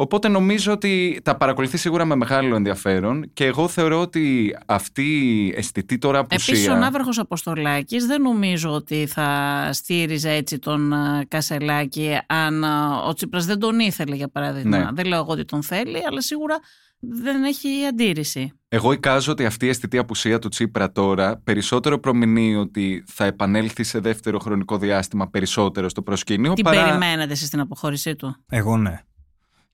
Οπότε νομίζω ότι τα παρακολουθεί σίγουρα με μεγάλο ενδιαφέρον και εγώ θεωρώ ότι αυτή η αισθητή τώρα απουσία. Επίσης, ο Ναύαρχος Αποστολάκης δεν νομίζω ότι θα στήριζε έτσι τον α, Κασελάκη αν α, ο Τσίπρας δεν τον ήθελε, για παράδειγμα. Ναι. Δεν λέω εγώ ότι τον θέλει, αλλά σίγουρα δεν έχει αντίρρηση. Εγώ εικάζω ότι αυτή η αισθητή απουσία του Τσίπρα τώρα περισσότερο προμηνύει ότι θα επανέλθει σε δεύτερο χρονικό διάστημα περισσότερο στο προσκήνιο. Τι παρά... περιμένετε εσείς στην αποχώρησή του; Εγώ ναι.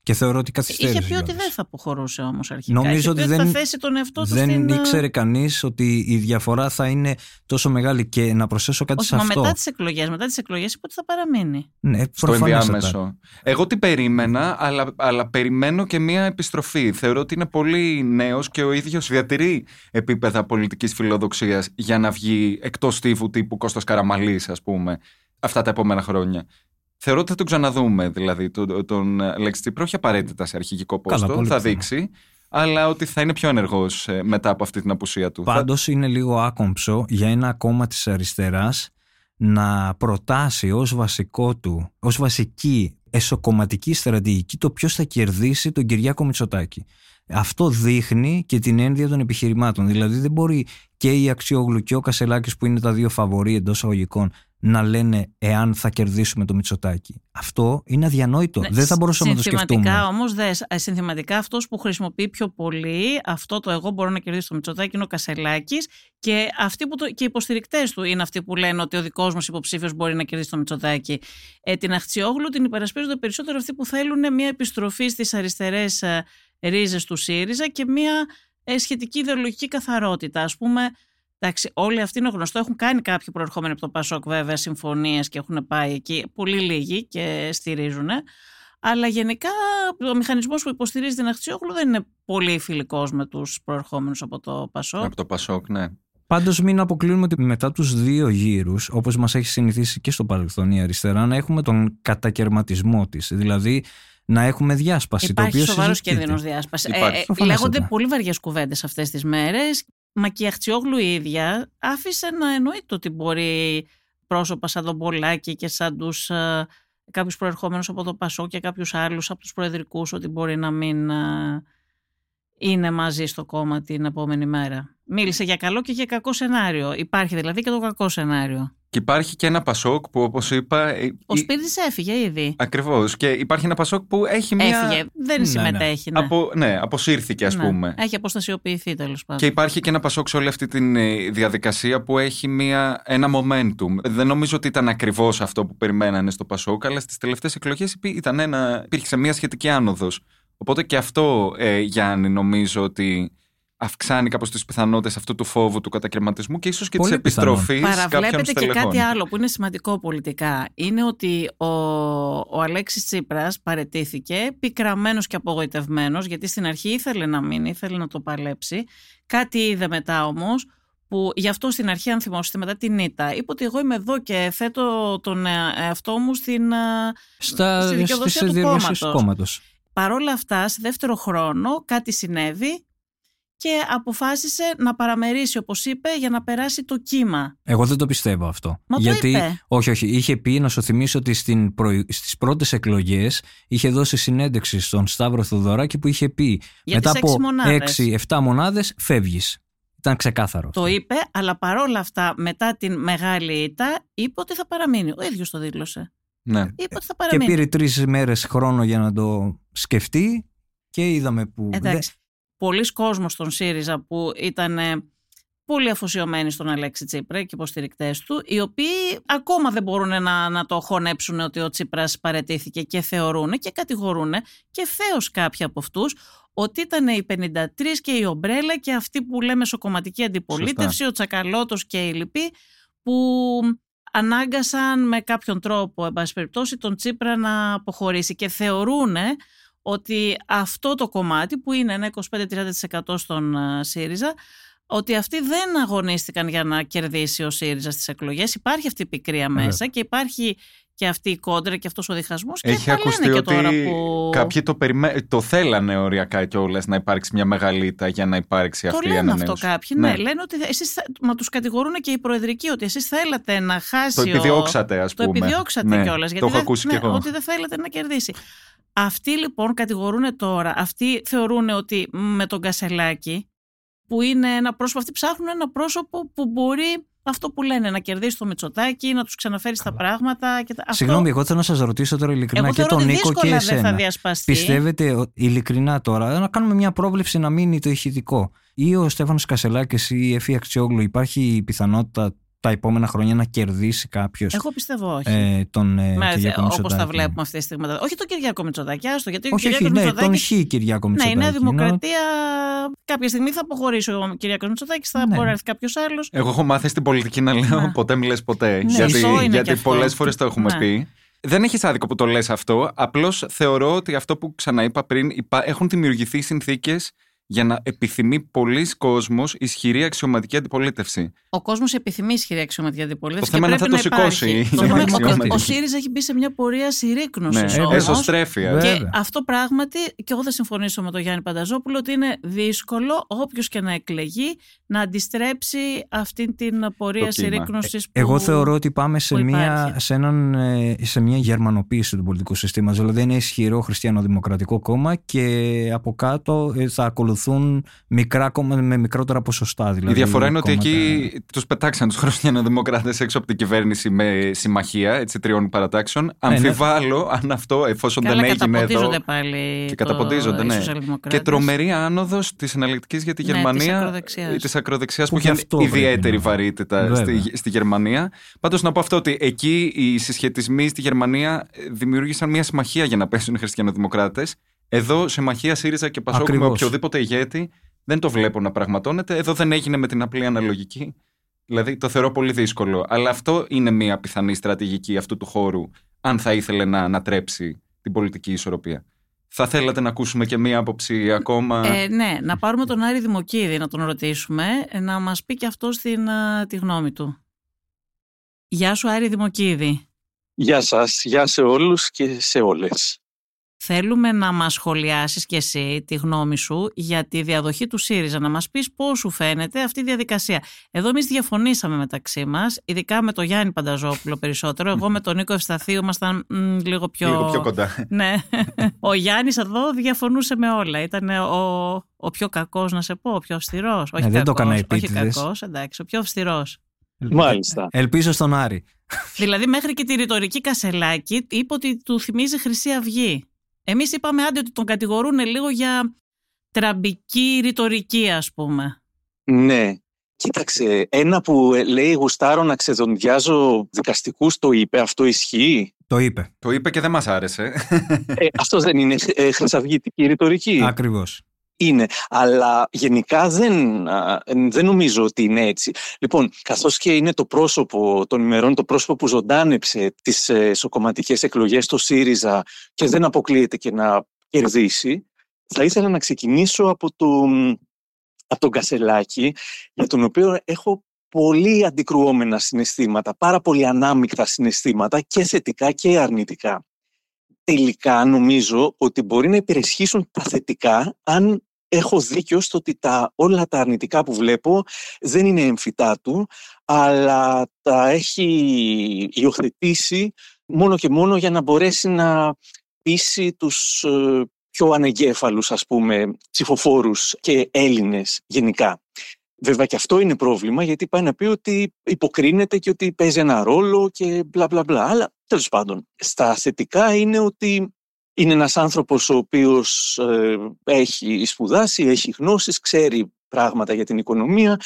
Και θεωρώ ότι καθυστέρησε. Είχε πει ότι κιόλας. δεν θα αποχωρούσε όμως αρχικά. Νομίζω Είχε ότι πει δεν, θα θέσει τον εαυτό του δεν στην. ήξερε κανείς ότι η διαφορά θα είναι τόσο μεγάλη. Και να προσθέσω κάτι Όχι, σε μα αυτό. μετά τις εκλογές. Μετά τις εκλογές είπε ότι θα παραμείνει. Ναι, στο προφανέστατα. ενδιάμεσο. Εγώ τι περίμενα, αλλά, αλλά περιμένω και μία επιστροφή. Θεωρώ ότι είναι πολύ νέος και ο ίδιος διατηρεί επίπεδα πολιτικής φιλοδοξίας για να βγει εκτός τύφου τύπου Κώστας Καραμαλής, ας πούμε, αυτά τα επόμενα χρόνια. Θεωρώ ότι θα τον ξαναδούμε, δηλαδή, τον, τον Αλέξη Τσίπρα, όχι απαραίτητα σε αρχηγικό Καλά, πόστο, πολύ θα πιθανό. δείξει, αλλά ότι θα είναι πιο ενεργός μετά από αυτή την απουσία του. Θα- Πάντως είναι λίγο άκομψο για ένα κόμμα της αριστεράς να προτάσει ως βασικό του, ως βασική εσωκομματική στρατηγική το ποιος θα κερδίσει τον Κυριάκο Μητσοτάκη. Αυτό δείχνει και την ένδυα των επιχειρημάτων. Δηλαδή δεν μπορεί και η Αξιόγλου και ο Κασελάκης που είναι τα δύο φαβοροί εντός αγωγικών να λένε εάν θα κερδίσουμε το Μητσοτάκη. Αυτό είναι αδιανόητο. Ναι, δεν θα μπορούσαμε να το σκεφτούμε. Συνθηματικά όμω, συνθηματικά αυτός που χρησιμοποιεί πιο πολύ αυτό το εγώ μπορώ να κερδίσω το Μητσοτάκη είναι ο Κασελάκης και, αυτοί που το, και οι υποστηρικτές του είναι αυτοί που λένε ότι ο δικός μας υποψήφιος μπορεί να κερδίσει το Μητσοτάκη. Ε, την Αχτσιόγλου την υπερασπίζονται περισσότερο αυτοί που θέλουν μια επιστροφή στις αριστερές ρίζες του ΣΥΡΙΖΑ και μια ε, σχετική ιδεολογική καθαρότητα. Α πούμε, Εντάξει, όλοι αυτοί είναι γνωστό. Έχουν κάνει κάποιοι προερχόμενοι από το Πασόκ βέβαια συμφωνίες και έχουν πάει εκεί. Πολύ λίγοι και στηρίζουν. Αλλά γενικά ο μηχανισμός που υποστηρίζει την Αχτσιόγλου δεν είναι πολύ φιλικός με τους προερχόμενους από το Πασόκ. Από το Πασόκ, ναι. Πάντως, μην αποκλείουμε ότι μετά τους δύο γύρους, όπως μας έχει συνηθίσει και στο παρελθόν η αριστερά, να έχουμε τον κατακαιρματισμό της. Δηλαδή, να έχουμε διάσπαση. Υπάρχει το οποίο σοβαρός συζητείται. κίνδυνος διάσπασης. Υπάρχει. Ε, ε, Προφανέστατα. λέγονται πολύ βαριές κουβέντες αυτές τις μέρες. Μα και η Αχτσιόγλου η ίδια άφησε να εννοείται ότι μπορεί πρόσωπα σαν τον Πολάκη και σαν τους κάποιους προερχόμενους από το Πασό και κάποιους άλλους από τους προεδρικούς ότι μπορεί να μην ε, είναι μαζί στο κόμμα την επόμενη μέρα. Μίλησε για καλό και για κακό σενάριο. Υπάρχει δηλαδή και το κακό σενάριο. Και υπάρχει και ένα Πασόκ που, όπως είπα. ε, Ο Σπύριτης έφυγε ήδη. Ακριβώς. Και υπάρχει ένα Πασόκ που έχει μία. Έφυγε. Δεν Ναι, συμμετέχει. Ναι. Απο... Ναι, αποσύρθηκε, ας Ναι. πούμε. Έχει αποστασιοποιηθεί τέλος πάντων. Και υπάρχει και ένα Πασόκ σε όλη αυτή τη διαδικασία που έχει μία, ένα momentum. Δεν νομίζω ότι ήταν ακριβώς αυτό που περιμένανε στο Πασόκ, αλλά στις τελευταίες εκλογές ήταν ένα... υπήρχε μία σχετική άνοδος. Οπότε και αυτό, ε, Γιάννη, νομίζω ότι αυξάνει κάπως τις πιθανότητες αυτού του φόβου του κατακαιρματισμού και ίσως και Πολύ της επιστροφής κάποιων Παραβλέπετε και στελεχών. κάτι άλλο που είναι σημαντικό πολιτικά. Είναι ότι ο, ο Αλέξης Τσίπρας παρετήθηκε πικραμένος και απογοητευμένος γιατί στην αρχή ήθελε να μείνει, ήθελε να το παλέψει. Κάτι είδε μετά όμως που γι' αυτό στην αρχή αν θυμόσαστε μετά την ήττα είπε ότι εγώ είμαι εδώ και θέτω τον ε- εαυτό μου στην, ε, Στα, στη δικαιοδοσία στις του διεργασίες κόμματος. κόμματος. παρόλα αυτά σε δεύτερο χρόνο κάτι συνέβη και αποφάσισε να παραμερίσει όπως είπε για να περάσει το κύμα. Εγώ δεν το πιστεύω αυτό. Μα το Γιατί, είπε. όχι, όχι, είχε πει, να σου θυμίσω ότι στην προη- στις πρώτες εκλογές είχε δώσει συνέντευξη στον Σταύρο Θοδωράκη που είχε πει Για μετά τις έξι από μονάδες. 6-7 μονάδες φεύγεις. Ήταν ξεκάθαρο. Το αυτό. είπε, αλλά παρόλα αυτά μετά την μεγάλη ήττα είπε ότι θα παραμείνει. Ο ίδιος το δήλωσε. Ναι. Είπε ότι θα Και παραμείνει. πήρε τρεις μέρες χρόνο για να το σκεφτεί και είδαμε που. Εντάξει. Πολλοί κόσμος στον ΣΥΡΙΖΑ που ήταν ε, πολύ αφοσιωμένοι στον Αλέξη Τσίπρα και υποστηρικτές του, οι οποίοι ακόμα δεν μπορούν να, να το χωνέψουν ότι ο Τσίπρας παρετήθηκε και θεωρούν και κατηγορούν και ευθέω κάποιοι από αυτούς ότι ήταν οι 53 και η Ομπρέλα και αυτοί που λέμε μεσοκομματική αντιπολίτευση, ο Τσακαλώτος και οι λοιποί που ανάγκασαν με κάποιον τρόπο, εν πάση περιπτώσει, τον Τσίπρα να αποχωρήσει και θεωρούν ότι αυτό το κομμάτι που είναι ένα 25-30% στον ε, ΣΥΡΙΖΑ ότι αυτοί δεν αγωνίστηκαν για να κερδίσει ο ΣΥΡΙΖΑ στις εκλογές. Υπάρχει αυτή η πικρία μέσα και υπάρχει και αυτή η κόντρα και αυτός ο διχασμός και Έχει τα ακουστεί λένε και ότι τώρα που... κάποιοι το, περιμέ... το θέλανε οριακά κιόλα να υπάρξει μια μεγαλύτερα για να υπάρξει Το αυτή η λένε αυτό ανανέωση. κάποιοι, ναι. Λένε ότι εσείς, θα- μα τους κατηγορούν και οι προεδρικοί ότι εσείς θέλατε να χάσει Το ο- επιδιώξατε, ας Το πούμε. επιδιώξατε Ναι, κιόλας, Το γιατί έχω δεν- ακούσει ναι, κι εγώ. ότι δεν θέλετε να κερδίσει. Αυτοί λοιπόν κατηγορούν τώρα, αυτοί θεωρούν ότι με τον Κασελάκη, που είναι ένα πρόσωπο, αυτοί ψάχνουν ένα πρόσωπο που μπορεί αυτό που λένε, να κερδίσεις το Μητσοτάκι, να τους ξαναφέρεις στα πράγματα. Και τα... αυτό- Συγγνώμη, εγώ θέλω να σας ρωτήσω τώρα ειλικρινά εγώ και θεωρώ τον ότι Νίκο και δύσκολα δεν θα εσένα. διασπαστεί. Πιστεύετε ο- ειλικρινά τώρα να κάνουμε μια πρόβλεψη να μείνει το ηχητικό. Ή ο Στέφανος Κασελάκης ή η Εφη Αξιόγλου, υπάρχει η πιθανότητα τα επόμενα χρόνια να κερδίσει κάποιος Εγώ πιστεύω όχι. ε, τον ε, Μα, Κυριάκο όπως Μητσοτάκη. τα βλέπουμε αυτή τη στιγμή. Όχι τον Κυριάκο Μητσοτάκη, άστο, γιατί ο Όχι, όχι, Κυριάκος ναι, τον Μητσοτάκης Χ Κυριάκο Ναι, η Μητσοτάκη. Νέα Να- Δημοκρατία κάποια στιγμή θα αποχωρήσει ο Κυριάκος Μητσοτάκης, θα Ναι. μπορεί να έρθει κάποιος άλλος. Εγώ έχω μάθει στην πολιτική να λέω Ναι. ποτέ μη λες ποτέ. Ναι, γιατί σωστό είναι γιατί και αυτό. πολλές φορές το έχουμε Ναι. πει. Δεν έχεις άδικο που το λες αυτό. Απλώς θεωρώ ότι αυτό που ξαναείπα πριν υπά- έχουν δημιουργηθεί συνθήκες για να επιθυμεί πολλοί κόσμος ισχυρή αξιωματική αντιπολίτευση. Ο κόσμος επιθυμεί ισχυρή αξιωματική αντιπολίτευση. Το θέμα και είναι πρέπει θα το να σηκώσει υπάρχει. η Το θέμα είναι ότι αξιωματική. ο ΣΥΡΙΖΑ έχει μπει σε μια πορεία συρρήκνωσης. Ναι, Ε, εσωστρέφεια. βέβαια. Και αυτό πράγματι, και εγώ θα συμφωνήσω με τον Γιάννη Πανταζόπουλο, ότι είναι δύσκολο όποιος και να εκλεγεί να αντιστρέψει αυτή την πορεία Το κύμα. συρρήκνωσης. Εγώ θεωρώ ότι πάμε σε που μια, υπάρχει. σε, έναν, ε, σε μια γερμανοποίηση του πολιτικού συστήματος. Δηλαδή είναι ισχυρό χριστιανοδημοκρατικό κόμμα και από κάτω ε, θα ακολουθούν μικρά κόμματα με μικρότερα ποσοστά. Δηλαδή, Η διαφορά είναι ότι κόμματα- εκεί τους πετάξαν τους χριστιανοδημοκράτε έξω από την κυβέρνηση με συμμαχία έτσι, τριών παρατάξεων. ναι. Αμφιβάλλω αν αυτό, εφόσον Καλά, δεν έγινε εδώ. καταποντίζονται πάλι. Και το- καταποντίζονται, οι ναι. σοσιαλδημοκράτες. Και τρομερή άνοδος της εναλλακτικής για τη Ναι, της Γερμανία. ακροδεξιάς. Της ακροδεξιάς που, Που και είχε αυτό πρέπει ιδιαίτερη να- βαρύτητα Βέβαια. στη, στη Γερμανία. Πάντως να πω αυτό ότι εκεί οι συσχετισμοί στη Γερμανία ε, δημιούργησαν μια συμμαχία για να πέσουν οι χριστιανοδημοκράτε. Εδώ συμμαχία ΣΥΡΙΖΑ και Πασόκ με Ακριβώς. οποιοδήποτε ηγέτη δεν το βλέπω να πραγματώνεται. Εδώ δεν έγινε με την απλή αναλογική. Δηλαδή το θεωρώ πολύ δύσκολο. Αλλά αυτό είναι μια πιθανή στρατηγική αυτού του χώρου, αν θα ήθελε να ανατρέψει την πολιτική ισορροπία. Θα θέλατε να ακούσουμε και μία άποψη ακόμα; Ε, ναι, να πάρουμε τον Άρη Δημοκίδη να τον ρωτήσουμε, ε, να μας πει και αυτό στην, α, τη γνώμη του. Γεια σου Άρη Δημοκίδη. Γεια σας, γεια σε όλους και σε όλες. Θέλουμε να μας σχολιάσεις και εσύ τη γνώμη σου για τη διαδοχή του ΣΥΡΙΖΑ, να μας πεις πώς σου φαίνεται αυτή η διαδικασία. Εδώ εμείς διαφωνήσαμε μεταξύ μας, ειδικά με τον Γιάννη Πανταζόπουλο περισσότερο. Εγώ με τον Νίκο Ευσταθίου ήμασταν μ, λίγο πιο... Λίγο πιο κοντά. Ναι. Ο Γιάννης εδώ διαφωνούσε με όλα. Ήταν ο, ο πιο κακός, να σε πω, ο πιο αυστηρός. Όχι Ε, δεν το κακός, έκανα όχι επίτηδες. κακός, εντάξει, ο πιο αυστηρός. Μάλιστα. Ελπίζω στον Άρη. Δηλαδή μέχρι και τη ρητορική Κασελάκη είπε ότι του θυμίζει Χρυσή Αυγή. Εμείς είπαμε άντε ότι τον κατηγορούν λίγο για τραμπική ρητορική ας πούμε. Ναι. Κοίταξε, ένα που ε, λέει γουστάρω να ξεδοντιάζω δικαστικούς το είπε, αυτό ισχύει; Το είπε. Το είπε και δεν μας άρεσε. Ε, αυτός δεν είναι ε, χρυσαυγητική ρητορική; Ακριβώς. Είναι, αλλά γενικά δεν, α, δεν νομίζω ότι είναι έτσι. Λοιπόν, καθώς και είναι το πρόσωπο των ημερών, το πρόσωπο που ζωντάνεψε τις ε, σοκομματικές εκλογές στο ΣΥΡΙΖΑ και δεν αποκλείεται και να κερδίσει, θα ήθελα να ξεκινήσω από, το, από τον Κασελάκη, για τον οποίο έχω πολύ αντικρουόμενα συναισθήματα, πάρα πολύ ανάμεικτα συναισθήματα και θετικά και αρνητικά. Τελικά νομίζω ότι μπορεί να υπερισχύσουν τα θετικά αν έχω δίκιο στο ότι τα, όλα τα αρνητικά που βλέπω δεν είναι εμφυτά του, αλλά τα έχει υιοθετήσει μόνο και μόνο για να μπορέσει να πείσει τους ε, πιο ανεγκέφαλους, ας πούμε, ψηφοφόρους και Έλληνες γενικά. Βέβαια και αυτό είναι πρόβλημα γιατί πάει να πει ότι υποκρίνεται και ότι παίζει ένα ρόλο και μπλα μπλα μπλα. Αλλά τέλος πάντων, στα θετικά είναι ότι είναι ένας άνθρωπος ο οποίος ε, έχει σπουδάσει, έχει γνώσεις, ξέρει πράγματα για την οικονομία,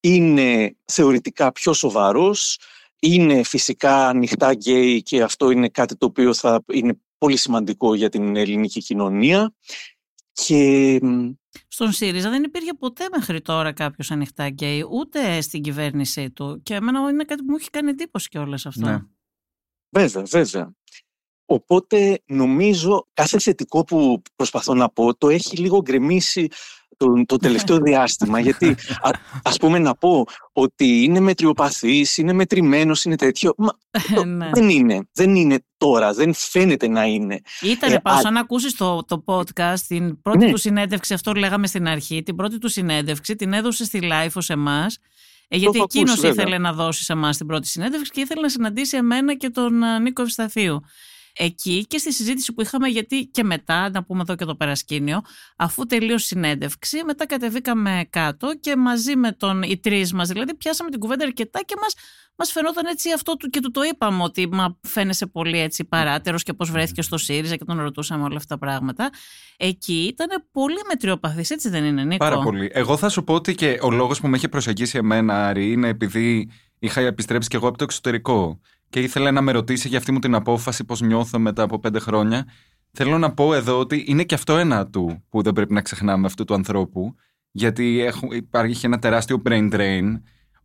είναι θεωρητικά πιο σοβαρός, είναι φυσικά ανοιχτά γκέι και αυτό είναι κάτι το οποίο θα είναι πολύ σημαντικό για την ελληνική κοινωνία. Και Στον ΣΥΡΙΖΑ δεν υπήρχε ποτέ μέχρι τώρα κάποιος ανοιχτά γκέι, ούτε στην κυβέρνησή του. Και εμένα είναι κάτι που μου έχει κάνει εντύπωση κιόλας αυτό. Ναι. Βέβαια, βέβαια. Οπότε νομίζω κάθε θετικό που προσπαθώ να πω το έχει λίγο γκρεμίσει το, το τελευταίο διάστημα. γιατί, α, ας πούμε, να πω ότι είναι μετριοπαθής, είναι μετρημένος, είναι τέτοιο. Μα, το, ναι. Δεν είναι. Δεν είναι τώρα. Δεν φαίνεται να είναι. Ήτανε, ε, πάω, αν ακούσεις το, το podcast, την πρώτη ναι. του συνέντευξη, αυτό λέγαμε στην αρχή, την πρώτη του συνέντευξη την έδωσε στη live ως εμάς ε, γιατί εκείνος ήθελε να δώσει σε εμάς την πρώτη συνέντευξη και ήθελε να συναντήσει εμένα και τον ε, Νίκο Ευσταθίου. Εκεί και στη συζήτηση που είχαμε, γιατί και μετά, να πούμε εδώ και το περασκήνιο, αφού τελείωσε η συνέντευξη, μετά κατεβήκαμε κάτω και μαζί με τον οι τρεις μας, δηλαδή πιάσαμε την κουβέντα αρκετά και μας μας φαινόταν έτσι αυτό του και του το είπαμε ότι μα φαίνεσαι πολύ έτσι παράτερος και πώς βρέθηκε στο ΣΥΡΙΖΑ και τον ρωτούσαμε όλα αυτά τα πράγματα. Εκεί ήταν πολύ μετριοπαθής, έτσι δεν είναι, Νίκο; Πάρα πολύ. Εγώ θα σου πω ότι και ο λόγος που με έχει προσεγγίσει εμένα, Άρη, είναι επειδή είχα επιστρέψει κι εγώ από το εξωτερικό και ήθελα να με ρωτήσει για αυτή μου την απόφαση πώς νιώθω μετά από πέντε χρόνια. Θέλω να πω εδώ ότι είναι και αυτό ένα του που δεν πρέπει να ξεχνάμε αυτού του ανθρώπου, γιατί υπάρχει ένα τεράστιο brain drain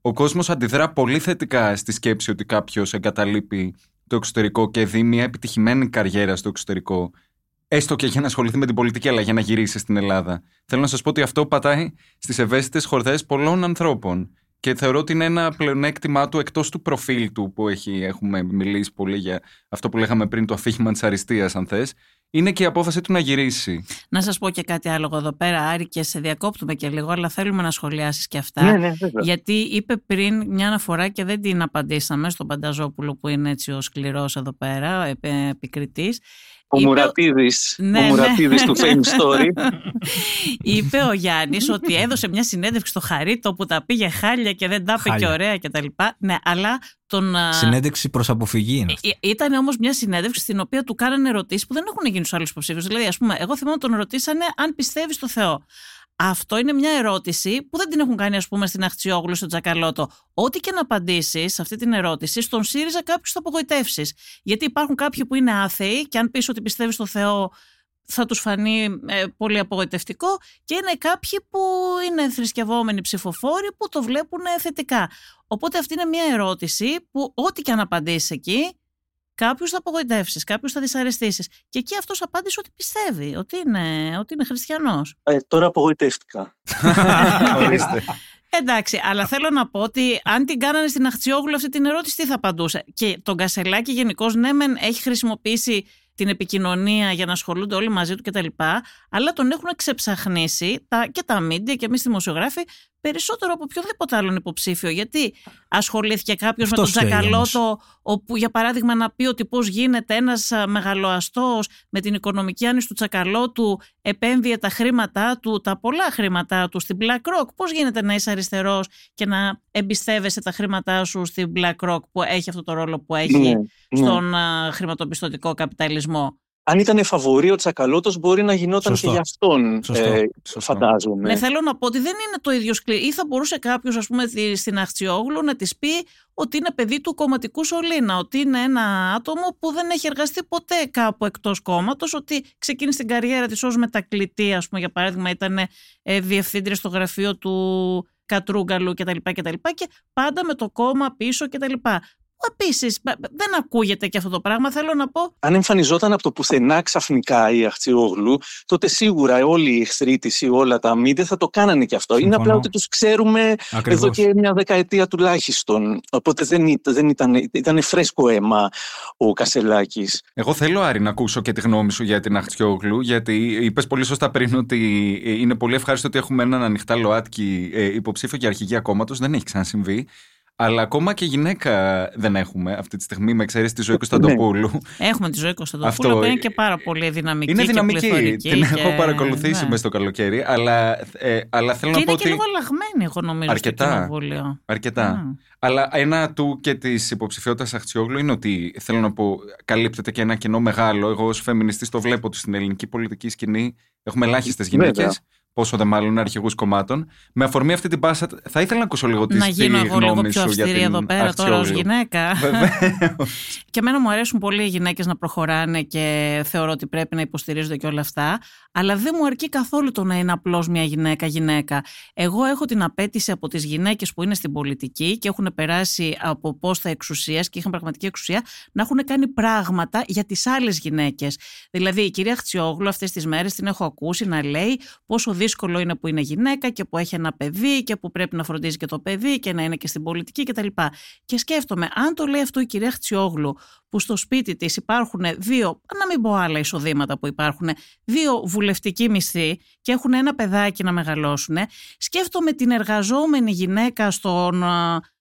ο κόσμος αντιδρά πολύ θετικά στη σκέψη ότι κάποιος εγκαταλείπει το εξωτερικό και δει μια επιτυχημένη καριέρα στο εξωτερικό, έστω και για να ασχοληθεί με την πολιτική, αλλά για να γυρίσει στην Ελλάδα. Θέλω να σας πω ότι αυτό πατάει στις ευαίσθητες χορδές πολλών ανθρώπων. Και θεωρώ ότι είναι ένα πλεονέκτημά του εκτός του προφίλ του που έχει, έχουμε μιλήσει πολύ για αυτό που λέγαμε πριν, το αφήγημα της αριστείας, αν θες είναι και η απόφαση του να γυρίσει. Να σας πω και κάτι άλλο εδώ πέρα, Άρη, και σε διακόπτουμε και λίγο, αλλά θέλουμε να σχολιάσεις και αυτά. Ναι, ναι, γιατί είπε πριν μια αναφορά και δεν την απαντήσαμε στον Πανταζόπουλο που είναι έτσι ο σκληρός εδώ πέρα, επικριτής. Ο Μουρατίδης, ναι, ο ναι. Μουρατίδης του Fame Story. Είπε ο Γιάννης ότι έδωσε μια συνέντευξη στο Χαρίτο που τα πήγε χάλια και δεν τα είπε και ωραία κτλ. Ναι, αλλά τον... Συνέντευξη προς αποφυγή είναι αυτή. Ήταν όμως μια συνέντευξη στην οποία του κάνανε ερωτήσεις που δεν έχουν γίνει στους άλλους υποψήφιους. Δηλαδή, ας πούμε, εγώ θυμάμαι τον ρωτήσανε αν πιστεύεις στο Θεό. Αυτό είναι μια ερώτηση που δεν την έχουν κάνει, ας πούμε, στην Αχτσιόγλου, στο Τζακαλώτο. Ό,τι και να απαντήσεις σε αυτή την ερώτηση, στον ΣΥΡΙΖΑ κάποιου θα απογοητεύσεις. Γιατί υπάρχουν κάποιοι που είναι άθεοι και αν πεις ότι πιστεύεις στο Θεό, θα τους φανεί ε, πολύ απογοητευτικό και είναι κάποιοι που είναι θρησκευόμενοι ψηφοφόροι που το βλέπουν θετικά. Οπότε αυτή είναι μια ερώτηση που ό,τι και αν απαντήσεις εκεί κάποιους θα απογοητεύσεις, κάποιους θα δυσαρεστήσεις. Και εκεί αυτός απάντησε ότι πιστεύει, ότι είναι, ότι είναι χριστιανός. Ε, τώρα απογοητεύτηκα. Εντάξει, αλλά θέλω να πω ότι αν την κάνανε στην Αχτσιόγλου αυτή την ερώτηση, τι θα απαντούσε; Και τον Κασελάκη γενικώς ναι, μεν έχει χρησιμοποιήσει την επικοινωνία για να ασχολούνται όλοι μαζί του κτλ. Αλλά τον έχουν ξεψαχνίσει τα, και τα μίντια και εμείς δημοσιογράφοι περισσότερο από οποιοδήποτε άλλον υποψήφιο. Γιατί ασχολήθηκε κάποιος με τον Τζακαλώτο, όπου για παράδειγμα να πει ότι πώς γίνεται ένας μεγαλοαστός με την οικονομική άνοιση του Τσακαλώτου επένδυε τα χρήματά του, τα πολλά χρήματά του στην BlackRock. Πώς γίνεται να είσαι αριστερός και να εμπιστεύεσαι τα χρήματά σου στην BlackRock που έχει αυτό το ρόλο που έχει ναι, ναι. στον χρηματοπιστωτικό καπιταλισμό; Αν ήταν φαβορή ο Τσακαλώτος, μπορεί να γινόταν και για αυτόν, ε, φαντάζομαι. Ναι, θέλω να πω ότι δεν είναι το ίδιο σκληρό. Ή θα μπορούσε κάποιος, ας πούμε, στην Αχτσιόγλου να της πει ότι είναι παιδί του κομματικού σωλήνα, ότι είναι ένα άτομο που δεν έχει εργαστεί ποτέ κάπου εκτός κόμματος, ότι ξεκίνησε την καριέρα της ως μετακλητή, ας πούμε, για παράδειγμα, ήταν ε, διευθύντρια στο γραφείο του Κατρούγκαλου κτλ. Και, και πάντα με το κόμμα πίσω κτλ. Επίσης, δεν ακούγεται και αυτό το πράγμα. Θέλω να πω. Αν εμφανιζόταν από το πουθενά ξαφνικά η Αχτσιόγλου, τότε σίγουρα όλοι οι εχθροί της ή όλα τα μίδια θα το κάνανε και αυτό. Είναι απλά ότι τους ξέρουμε εδώ και μια δεκαετία τουλάχιστον. Οπότε δεν, δεν ήταν, ήταν φρέσκο αίμα ο Κασελάκης. Εγώ θέλω, Άρη, να ακούσω και τη γνώμη σου για την Αχτσιόγλου, γιατί είπες πολύ σωστά πριν ότι είναι πολύ ευχάριστο ότι έχουμε έναν ανοιχτά ΛΟΑΤΚΙ ε, υποψήφιο για αρχηγία κόμματο. Δεν έχει ξανασυμβεί. Αλλά ακόμα και γυναίκα δεν έχουμε αυτή τη στιγμή, με εξαίρεση τη ζωή Κωνσταντοπούλου. Ναι. Έχουμε τη ζωή Κωνσταντοπούλου, που είναι και πάρα πολύ δυναμική. Είναι δυναμική. την έχω παρακολουθήσει ναι. μέσα στο καλοκαίρι, αλλά, ε, αλλά θέλω και να πω. Είναι και λίγο αλλαγμένη, εγώ νομίζω. Αρκετά. Στο κοινοβούλιο. Αρκετά. Αλλά ένα του και της υποψηφιότητας Αχτσιόγλου είναι ότι θέλω να πω, καλύπτεται και ένα κενό μεγάλο. Εγώ ως φεμινιστής το βλέπω ότι στην ελληνική πολιτική σκηνή έχουμε ελάχιστες γυναίκες πόσο δε μάλλον αρχηγούς κομμάτων. Με αφορμή αυτή την πάσα, θα ήθελα να ακούσω λίγο τη Να γίνω εγώ λίγο πιο αυστηρή εδώ πέρα τώρα ως γυναίκα. και εμένα μου αρέσουν πολύ οι γυναίκες να προχωράνε και θεωρώ ότι πρέπει να υποστηρίζονται και όλα αυτά. Αλλά δεν μου αρκεί καθόλου το να είναι απλώς μια γυναίκα-γυναίκα. Εγώ έχω την απέτηση από τις γυναίκες που είναι στην πολιτική και έχουν περάσει από πόστα εξουσία και είχαν πραγματική εξουσία να έχουν κάνει πράγματα για τις άλλες γυναίκες. Δηλαδή, η κυρία Χτσιόγλου αυτές τις μέρες την έχω ακούσει να λέει πόσο δύσκολο είναι που είναι γυναίκα και που έχει ένα παιδί και που πρέπει να φροντίζει και το παιδί και να είναι και στην πολιτική κτλ. Και, και σκέφτομαι, αν το λέει αυτό η κυρία Χτσιόγλου, που στο σπίτι της υπάρχουν δύο, να μην πω άλλα εισοδήματα που υπάρχουν, δύο βουλευτικοί μισθοί και έχουν ένα παιδάκι να μεγαλώσουν, σκέφτομαι την εργαζόμενη γυναίκα στον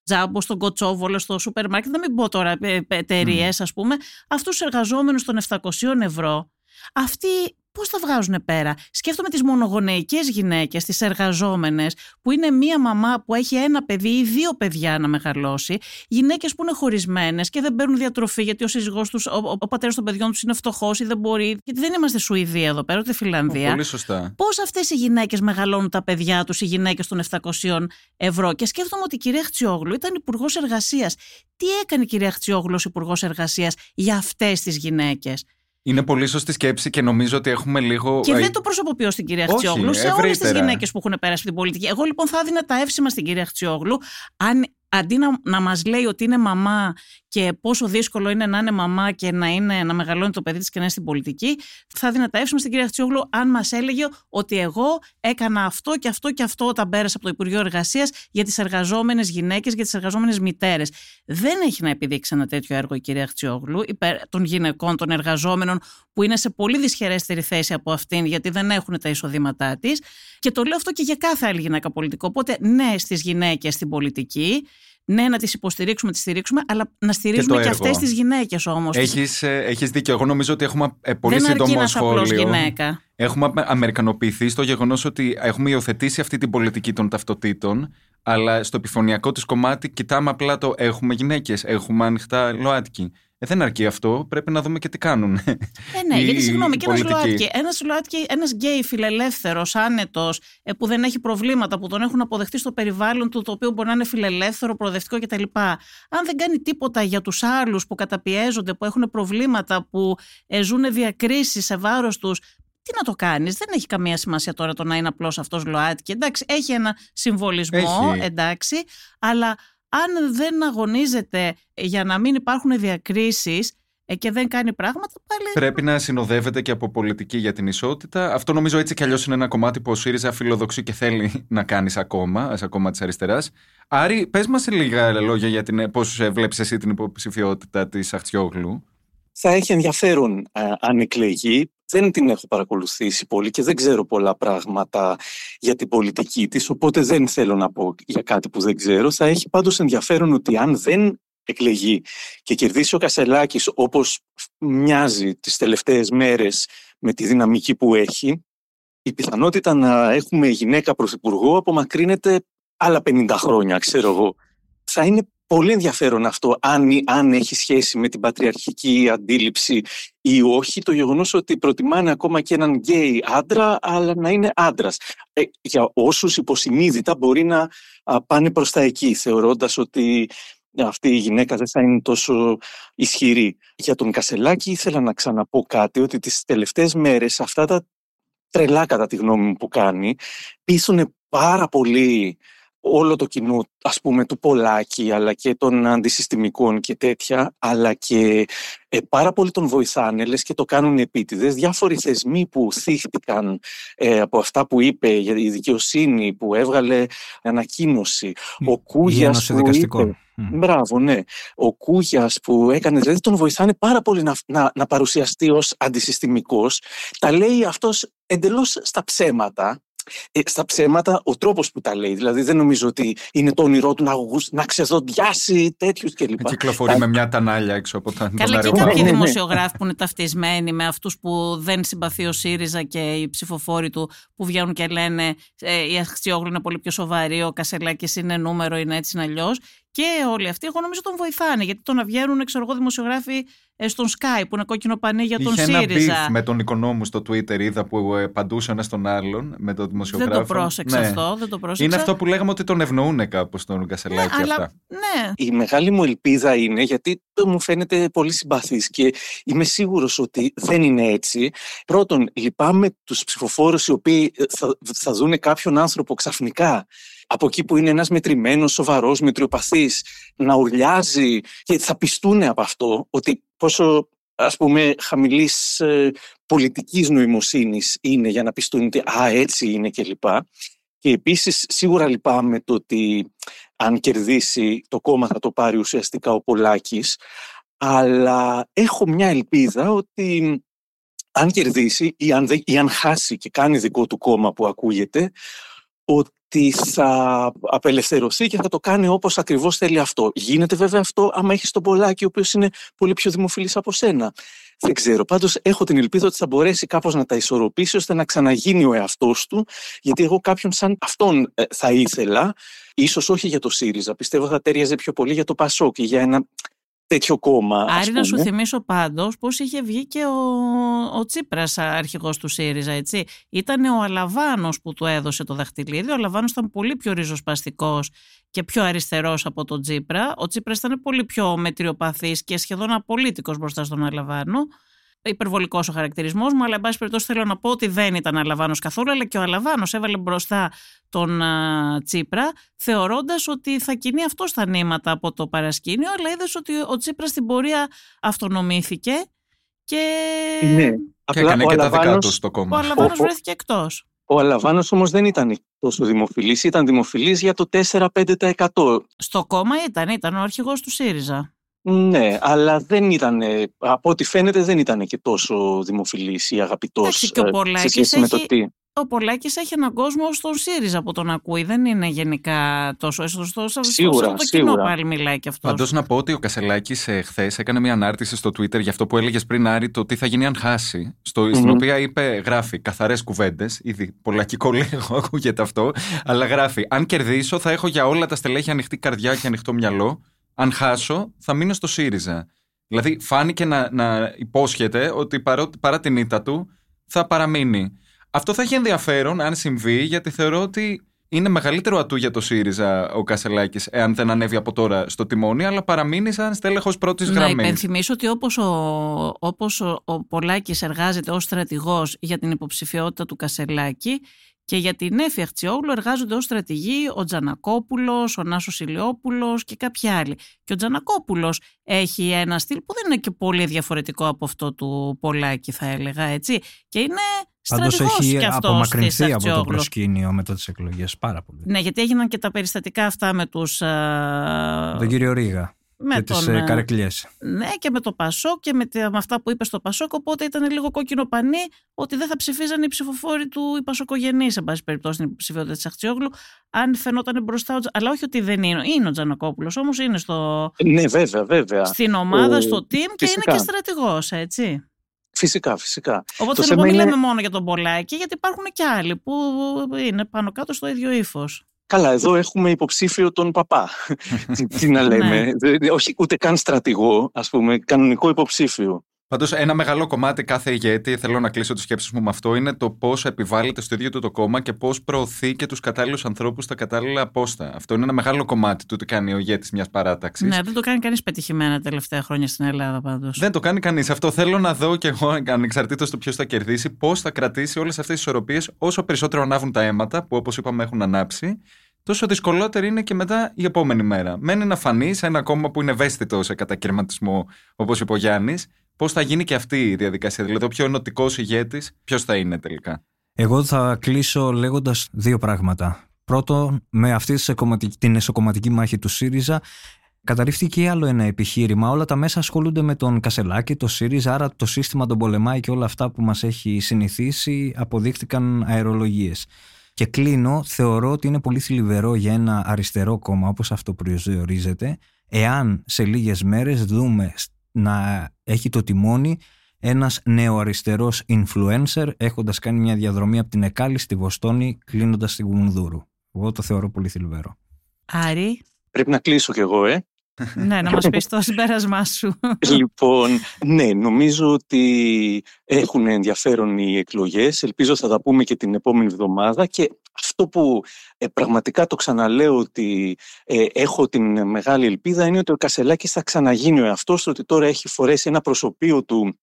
Τζάμπο, στον Κοτσόβολο, στο σούπερ μάρκετ, να μην πω τώρα ε, ε, εταιρείες, mm. ας πούμε, αυτούς τους εργαζόμενους των 700 ευρώ, αυτοί Πώς τα βγάζουν πέρα; Σκέφτομαι τις μονογονεϊκές γυναίκες, τις εργαζόμενες, που είναι μία μαμά που έχει ένα παιδί ή δύο παιδιά να μεγαλώσει. Γυναίκες που είναι χωρισμένες και δεν παίρνουν διατροφή γιατί ο σύζυγός τους, ο, ο πατέρας των παιδιών τους είναι φτωχός ή δεν μπορεί. Γιατί δεν είμαστε Σουηδία εδώ πέρα, ούτε Φιλανδία. Πολύ σωστά. Πώς αυτές οι γυναίκες μεγαλώνουν τα παιδιά τους, οι γυναίκες των 700 ευρώ; Και σκέφτομαι ότι η κυρία Χτσιόγλου ήταν υπουργός εργασίας. Τι έκανε η κυρία Χτσιόγλου ως υπουργός εργασίας για αυτές τις γυναίκες; Είναι πολύ σωστή σκέψη και νομίζω ότι έχουμε λίγο. Και δεν το προσωποποιώ στην κυρία Χτσιόγλου σε όλες τις γυναίκες που έχουν πέρασει την πολιτική. Εγώ λοιπόν θα έδινα τα εύσημα στην κυρία Χτσιόγλου αν αντί να, να μας λέει ότι είναι μαμά και πόσο δύσκολο είναι να είναι μαμά και να, είναι, να μεγαλώνει το παιδί της και να είναι στην πολιτική, θα δυνατεύσουμε στην κυρία Χτσιόγλου αν μας έλεγε ότι εγώ έκανα αυτό και αυτό και αυτό όταν πέρασα από το Υπουργείο Εργασίας για τις εργαζόμενες γυναίκες, για τις εργαζόμενες μητέρες. Δεν έχει να επιδείξει ένα τέτοιο έργο η κυρία Χτσιόγλου υπέρ των γυναικών, των εργαζόμενων που είναι σε πολύ δυσχερέστερη θέση από αυτήν γιατί δεν έχουν τα εισοδήματά της. Και το λέω αυτό και για κάθε άλλη γυναίκα πολιτικό. Οπότε ναι στις γυναίκες στην πολιτική, ναι, να τις υποστηρίξουμε, να τις στηρίξουμε, αλλά να στηρίζουμε και, και αυτές τις γυναίκες όμως. Έχεις έχεις δίκιο. Εγώ νομίζω ότι έχουμε ε, πολύ Δεν σύντομο σχόλιο. Γυναίκα. Έχουμε αμερικανοποιηθεί στο γεγονός ότι έχουμε υιοθετήσει αυτή την πολιτική των ταυτοτήτων, αλλά στο επιφωνιακό της κομμάτι κοιτάμε απλά το έχουμε γυναίκες, έχουμε ανοιχτά ΛΟΑΤΚΙ. Ε, δεν αρκεί αυτό. Πρέπει να δούμε και τι κάνουν. Ε, ναι, γιατί συγγνώμη, και ένας ΛΟΑΤΚΙ, ένας ΛΟΑΤΚΙ, ένας γκέι φιλελεύθερος, άνετος, ε, που δεν έχει προβλήματα, που τον έχουν αποδεχτεί στο περιβάλλον του, το οποίο μπορεί να είναι φιλελεύθερο, προοδευτικό κτλ. Αν δεν κάνει τίποτα για τους άλλους που καταπιέζονται, που έχουν προβλήματα, που ε, ζουν διακρίσεις σε βάρος τους, τι να το κάνεις; Δεν έχει καμία σημασία τώρα το να είναι απλώς αυτός ΛΟΑΤΚΙ. Εντάξει, έχει ένα συμβολισμό, έχει. εντάξει, αλλά αν δεν αγωνίζεται για να μην υπάρχουν διακρίσεις ε, και δεν κάνει πράγματα πάλι. Πρέπει να συνοδεύεται και από πολιτική για την ισότητα. Αυτό νομίζω έτσι κι αλλιώς είναι ένα κομμάτι που ο ΣΥΡΙΖΑ φιλοδοξεί και θέλει να κάνει ακόμα, σαν κόμμα της αριστεράς. Άρη, πες μας λίγα λόγια για την, πώς βλέπει εσύ την υποψηφιότητα της Αχτσιόγλου. Θα έχει ενδιαφέρον ε, αν εκλεγεί δεν την έχω παρακολουθήσει πολύ και δεν ξέρω πολλά πράγματα για την πολιτική της, οπότε δεν θέλω να πω για κάτι που δεν ξέρω. Θα έχει πάντως ενδιαφέρον ότι αν δεν εκλεγεί και κερδίσει ο Κασελάκης όπως μοιάζει τις τελευταίες μέρες με τη δυναμική που έχει, η πιθανότητα να έχουμε γυναίκα πρωθυπουργό απομακρύνεται άλλα 50 χρόνια, ξέρω εγώ. Θα είναι πολύ ενδιαφέρον αυτό, αν, αν έχει σχέση με την πατριαρχική αντίληψη ή όχι, το γεγονός ότι προτιμάνε ακόμα και έναν γκέι άντρα, αλλά να είναι άντρας. Ε, για όσους υποσυνείδητα μπορεί να πάνε προς τα εκεί, θεωρώντας ότι αυτή η γυναίκα δεν θα είναι τόσο ισχυρή. Για τον Κασελάκη ήθελα να ξαναπώ κάτι, ότι τις τελευταίες μέρες αυτά τα τρελά κατά τη γνώμη μου που κάνει, πείσουν πάρα πολύ όλο το κοινό, ας πούμε, του Πολάκη, αλλά και των αντισυστημικών και τέτοια, αλλά και ε, πάρα πολύ τον βοηθάνε, λες και το κάνουν επίτηδες. Διάφοροι θεσμοί που θύχτηκαν ε, από αυτά που είπε για η δικαιοσύνη, που έβγαλε ανακοίνωση. Ο Κούγιας που είπε, Μπράβο, ναι. Ο Κούγιας που έκανε, δηλαδή τον βοηθάνε πάρα πολύ να, να, να παρουσιαστεί ως αντισυστημικός. Τα λέει αυτός εντελώς στα ψέματα ε, στα ψέματα ο τρόπος που τα λέει. Δηλαδή δεν νομίζω ότι είναι το όνειρό του να, να ξεδοντιάσει τέτοιους κλπ. Να κυκλοφορεί με μια τανάλια έξω από τα Καλά, και κάποιοι ναι, ναι. δημοσιογράφοι που είναι ταυτισμένοι με αυτούς που δεν συμπαθεί ο ΣΥΡΙΖΑ και οι ψηφοφόροι του που βγαίνουν και λένε ε, η Αχτσιόγλου είναι πολύ πιο σοβαρή, ο Κασελάκης είναι νούμερο, είναι έτσι, είναι αλλιώς. Και όλοι αυτοί, εγώ νομίζω τον βοηθάνε. Γιατί το να βγαίνουν, ξέρω εγώ, δημοσιογράφοι ε, στον Sky που είναι κόκκινο πανί για τον Είχε ΣΥΡΙΖΑ. Ένα με τον οικονόμου στο Twitter είδα που ε, παντούσε ένας τον άλλον με τον δημοσιογράφο. Δεν το πρόσεξα ναι. αυτό. Δεν το πρόσεξα. Είναι αυτό που λέγαμε ότι τον ευνοούν κάπως τον Κασελάκη. Ναι, αλλά, αυτά. ναι. Η μεγάλη μου ελπίδα είναι γιατί μου φαίνεται πολύ συμπαθής και είμαι σίγουρος ότι δεν είναι έτσι. Πρώτον, λυπάμαι τους ψηφοφόρους οι οποίοι ε, θα, θα δουν κάποιον άνθρωπο ξαφνικά από εκεί που είναι ένας μετρημένος, σοβαρός, μετριοπαθής, να ουρλιάζει και θα πιστούν από αυτό ότι πόσο ας πούμε χαμηλής ε, πολιτικής νοημοσύνης είναι για να πιστούν ότι «Α, έτσι είναι» κλπ. Και επίσης σίγουρα λυπάμαι το ότι αν κερδίσει το κόμμα θα το πάρει ουσιαστικά ο Πολάκης αλλά έχω μια ελπίδα ότι αν κερδίσει ή αν, ή αν χάσει και κάνει δικό του κόμμα που ακούγεται ότι θα απελευθερωθεί και θα το κάνει όπως ακριβώς θέλει αυτό. Γίνεται βέβαια αυτό άμα έχεις τον Πολάκη ο οποίος είναι πολύ πιο δημοφιλής από σένα. Δεν ξέρω. Πάντως έχω την ελπίδα ότι θα μπορέσει κάπως να τα ισορροπήσει ώστε να ξαναγίνει ο εαυτός του γιατί εγώ κάποιον σαν αυτόν ε, θα ήθελα ίσως όχι για το ΣΥΡΙΖΑ. Πιστεύω θα τέριαζε πιο πολύ για το ΠΑΣΟΚ για ένα τέτοιο κόμμα. Άρη, να σου θυμίσω πάντως πώς είχε βγει και ο, ο Τσίπρας αρχηγός του ΣΥΡΙΖΑ. Έτσι. Ήταν ο Αλαβάνος που του έδωσε το δαχτυλίδι. Ο Αλαβάνος ήταν πολύ πιο ριζοσπαστικός και πιο αριστερός από τον Τσίπρα. Ο Τσίπρας ήταν πολύ πιο μετριοπαθής και σχεδόν απολύτικος μπροστά στον Αλαβάνο υπερβολικός ο χαρακτηρισμός μου, αλλά εν πάση περιπτώσει θέλω να πω ότι δεν ήταν Αλαβάνος καθόλου, αλλά και ο Αλαβάνος έβαλε μπροστά τον α, Τσίπρα, θεωρώντας ότι θα κινεί αυτό στα νήματα από το παρασκήνιο, αλλά είδες ότι ο Τσίπρας στην πορεία αυτονομήθηκε και. Ναι, και έκανε και τα δικά τους στο κόμμα. Ο Αλαβάνος βρέθηκε εκτός. Ο Αλαβάνος όμως δεν ήταν τόσο δημοφιλής, ήταν δημοφιλής για το 4-5%. Στο κόμμα ήταν, ήταν ο αρχηγός του ΣΥΡΙΖΑ. Ναι, αλλά δεν ήταν, από ό,τι φαίνεται δεν ήταν και τόσο δημοφιλής ή αγαπητός και ο ε, σε σχέση με το τι. Ο Πολάκης έχει έναν κόσμο στον ΣΥΡΙΖΑ που τον ακούει. Δεν είναι γενικά τόσο στο, στο, σίγουρα, το σίγουρα. κοινό πάλι μιλάει και αυτός. Πάντως να πω ότι ο Κασελάκης ε, χθες έκανε μια ανάρτηση στο Twitter για αυτό που έλεγες πριν, Άρη, το τι θα γίνει αν χάσει. Στο, mm-hmm. Στην οποία είπε, γράφει καθαρές κουβέντες. Ήδη πολλακικό λίγο ακούγεται αυτό. Αλλά γράφει, Αν κερδίσω, θα έχω για όλα τα στελέχη ανοιχτή καρδιά και ανοιχτό μυαλό αν χάσω, θα μείνω στο ΣΥΡΙΖΑ. Δηλαδή, φάνηκε να, να υπόσχεται ότι παρό, παρά την ήττα του θα παραμείνει. Αυτό θα έχει ενδιαφέρον αν συμβεί, γιατί θεωρώ ότι είναι μεγαλύτερο ατού για το ΣΥΡΙΖΑ ο Κασελάκης, εάν δεν ανέβει από τώρα στο τιμόνι, αλλά παραμείνει σαν στέλεχος πρώτης γραμμής. Να υπενθυμίσω ότι όπως ο, όπως ο, ο Πολάκης εργάζεται ως στρατηγός για την υποψηφιότητα του Κασελάκη, και για την Έφη Αχτσιόγλου εργάζονται ως στρατηγοί ο Τζανακόπουλος, ο Νάσος Ηλιόπουλος και κάποιοι άλλοι. Και ο Τζανακόπουλος έχει ένα στυλ που δεν είναι και πολύ διαφορετικό από αυτό του Πολάκη, θα έλεγα έτσι. Και είναι στρατηγό έχει και αυτός απομακρυνθεί από το προσκήνιο μετά τις εκλογές πάρα πολύ. Ναι, γιατί έγιναν και τα περιστατικά αυτά με τους. Τον κύριο Ρίγα με και τον, τις ε, καρεκλιές. Ναι και με το Πασόκ και με, με αυτά που είπες στο Πασόκ οπότε ήταν λίγο κόκκινο πανί ότι δεν θα ψηφίζαν οι ψηφοφόροι του οι Πασοκογενείς σε πάση περιπτώσει την ψηφιότητα της Αχτσιόγλου αν φαινόταν μπροστά αλλά όχι ότι δεν είναι, είναι ο Τζανακόπουλος όμως είναι στο, ναι, βέβαια, βέβαια. στην ομάδα, ο... στο team και είναι και στρατηγός έτσι. Φυσικά, φυσικά. Οπότε θέλω να μην λέμε μόνο για τον Πολάκη, γιατί υπάρχουν και άλλοι που είναι πάνω κάτω στο ίδιο ύφος. Καλά, εδώ έχουμε υποψήφιο τον παπά. τι, να λέμε. Ναι. Όχι ούτε καν στρατηγό, ας πούμε, κανονικό υποψήφιο. Πάντως, ένα μεγάλο κομμάτι κάθε ηγέτη, θέλω να κλείσω τις σκέψεις μου με αυτό, είναι το πώς επιβάλλεται στο ίδιο του το κόμμα και πώς προωθεί και τους κατάλληλους ανθρώπους στα κατάλληλα πόστα. Αυτό είναι ένα μεγάλο κομμάτι του τι κάνει ο ηγέτης μιας παράταξης. Ναι, δεν το κάνει κανείς πετυχημένα τελευταία χρόνια στην Ελλάδα πάντως. Δεν το κάνει κανείς. Αυτό θέλω να δω και εγώ, ανεξαρτήτως του ποιος θα κερδίσει, πώς θα κρατήσει όλες αυτές τις ισορροπίες όσο περισσότερο ανάβουν τα αίματα που όπως είπαμε έχουν ανάψει τόσο δυσκολότερη είναι και μετά η επόμενη μέρα. Μένει να φανεί σε ένα κόμμα που είναι ευαίσθητο σε κατακαιρματισμό, όπως είπε ο Γιάννης, πώς θα γίνει και αυτή η διαδικασία. Δηλαδή, ο πιο ενωτικός ηγέτης, ποιος θα είναι τελικά; Εγώ θα κλείσω λέγοντας δύο πράγματα. Πρώτον, με αυτή την εσωκομματική μάχη του ΣΥΡΙΖΑ, Καταρρίφθηκε άλλο ένα επιχείρημα. Όλα τα μέσα ασχολούνται με τον Κασελάκη, το ΣΥΡΙΖΑ, άρα το σύστημα τον πολεμάει και όλα αυτά που μας έχει συνηθίσει αποδείχτηκαν αερολογίες. Και κλείνω, θεωρώ ότι είναι πολύ θλιβερό για ένα αριστερό κόμμα όπως αυτό προσδιορίζεται, εάν σε λίγες μέρες δούμε να έχει το τιμόνι ένας νεοαριστερός influencer έχοντας κάνει μια διαδρομή από την Εκάλη στη Βοστόνη κλείνοντας τη Γουνδούρου. Εγώ το θεωρώ πολύ θλιβερό. Άρη. Πρέπει να κλείσω κι εγώ, ε ναι, να μας πεις το συμπέρασμά σου. Λοιπόν, ναι, νομίζω ότι έχουν ενδιαφέρον οι εκλογές. Ελπίζω θα τα πούμε και την επόμενη εβδομάδα και αυτό που ε, πραγματικά το ξαναλέω ότι ε, έχω την μεγάλη ελπίδα είναι ότι ο Κασελάκης θα ξαναγίνει ο εαυτός ότι τώρα έχει φορέσει ένα προσωπείο του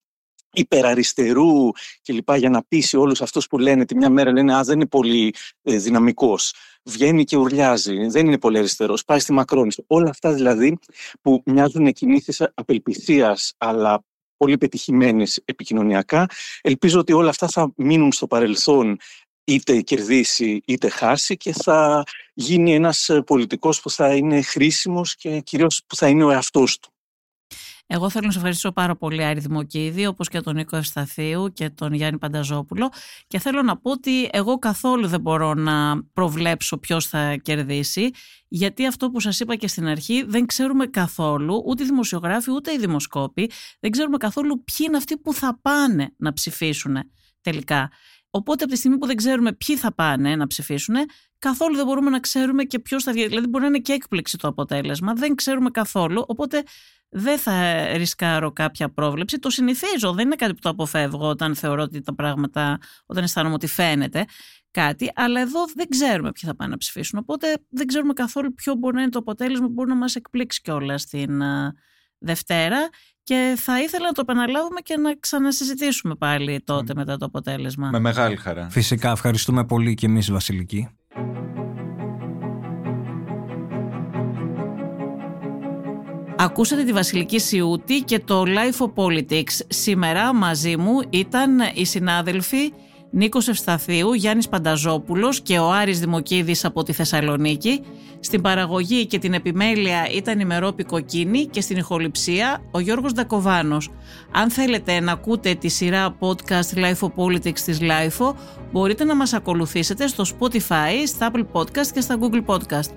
υπεραριστερού κλπ. για να πείσει όλους αυτούς που λένε τη μια μέρα λένε «Α, δεν είναι πολύ ε, δυναμικός» βγαίνει και ουρλιάζει, δεν είναι πολύ αριστερός, πάει στη Μακρόνη. Όλα αυτά δηλαδή που μοιάζουν κινήσεις απελπισίας, αλλά πολύ πετυχημένες επικοινωνιακά. Ελπίζω ότι όλα αυτά θα μείνουν στο παρελθόν είτε κερδίσει είτε χάσει και θα γίνει ένας πολιτικός που θα είναι χρήσιμος και κυρίως που θα είναι ο εαυτός του. Εγώ θέλω να σε ευχαριστήσω πάρα πολύ Άρη Δημοκίδη, όπως και τον Νίκο Ευσταθίου και τον Γιάννη Πανταζόπουλο και θέλω να πω ότι εγώ καθόλου δεν μπορώ να προβλέψω ποιος θα κερδίσει γιατί αυτό που σας είπα και στην αρχή δεν ξέρουμε καθόλου, ούτε οι δημοσιογράφοι ούτε οι δημοσκόποι, δεν ξέρουμε καθόλου ποιοι είναι αυτοί που θα πάνε να ψηφίσουν τελικά. Οπότε από τη στιγμή που δεν ξέρουμε ποιοι θα πάνε να ψηφίσουν, καθόλου δεν μπορούμε να ξέρουμε και ποιος θα βγει. Δηλαδή, μπορεί να είναι και έκπληξη το αποτέλεσμα. Δεν ξέρουμε καθόλου. Οπότε δεν θα ρισκάρω κάποια πρόβλεψη. Το συνηθίζω. Δεν είναι κάτι που το αποφεύγω όταν θεωρώ ότι τα πράγματα, όταν αισθάνομαι ότι φαίνεται κάτι. Αλλά εδώ δεν ξέρουμε ποιοι θα πάνε να ψηφίσουν. Οπότε δεν ξέρουμε καθόλου ποιο μπορεί να είναι το αποτέλεσμα που μπορεί να μας εκπλήξει κιόλας την Δευτέρα. Και θα ήθελα να το επαναλάβουμε και να ξανασυζητήσουμε πάλι τότε μετά το αποτέλεσμα. Με μεγάλη χαρά. Φυσικά, ευχαριστούμε πολύ και εμείς Βασιλική. Ακούσατε τη Βασιλική Σιούτη και το Life of Politics. Σήμερα μαζί μου ήταν οι συνάδελφοι Νίκος Ευσταθίου, Γιάννης Πανταζόπουλος και ο Άρης Δημοκίδης από τη Θεσσαλονίκη. Στην παραγωγή και την επιμέλεια ήταν η Μερόπη Κοκκίνη και στην ηχοληψία ο Γιώργος Ντακοβάνος. Αν θέλετε να ακούτε τη σειρά podcast Life of Politics της Life μπορείτε να μας ακολουθήσετε στο Spotify, στα Apple Podcast και στα Google Podcast.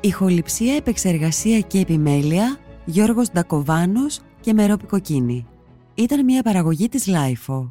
Ηχοληψία, επεξεργασία και επιμέλεια Γιώργος Ντακοβάνος και Μερόπη Κοκκίνη. Ήταν μια παραγωγή της Life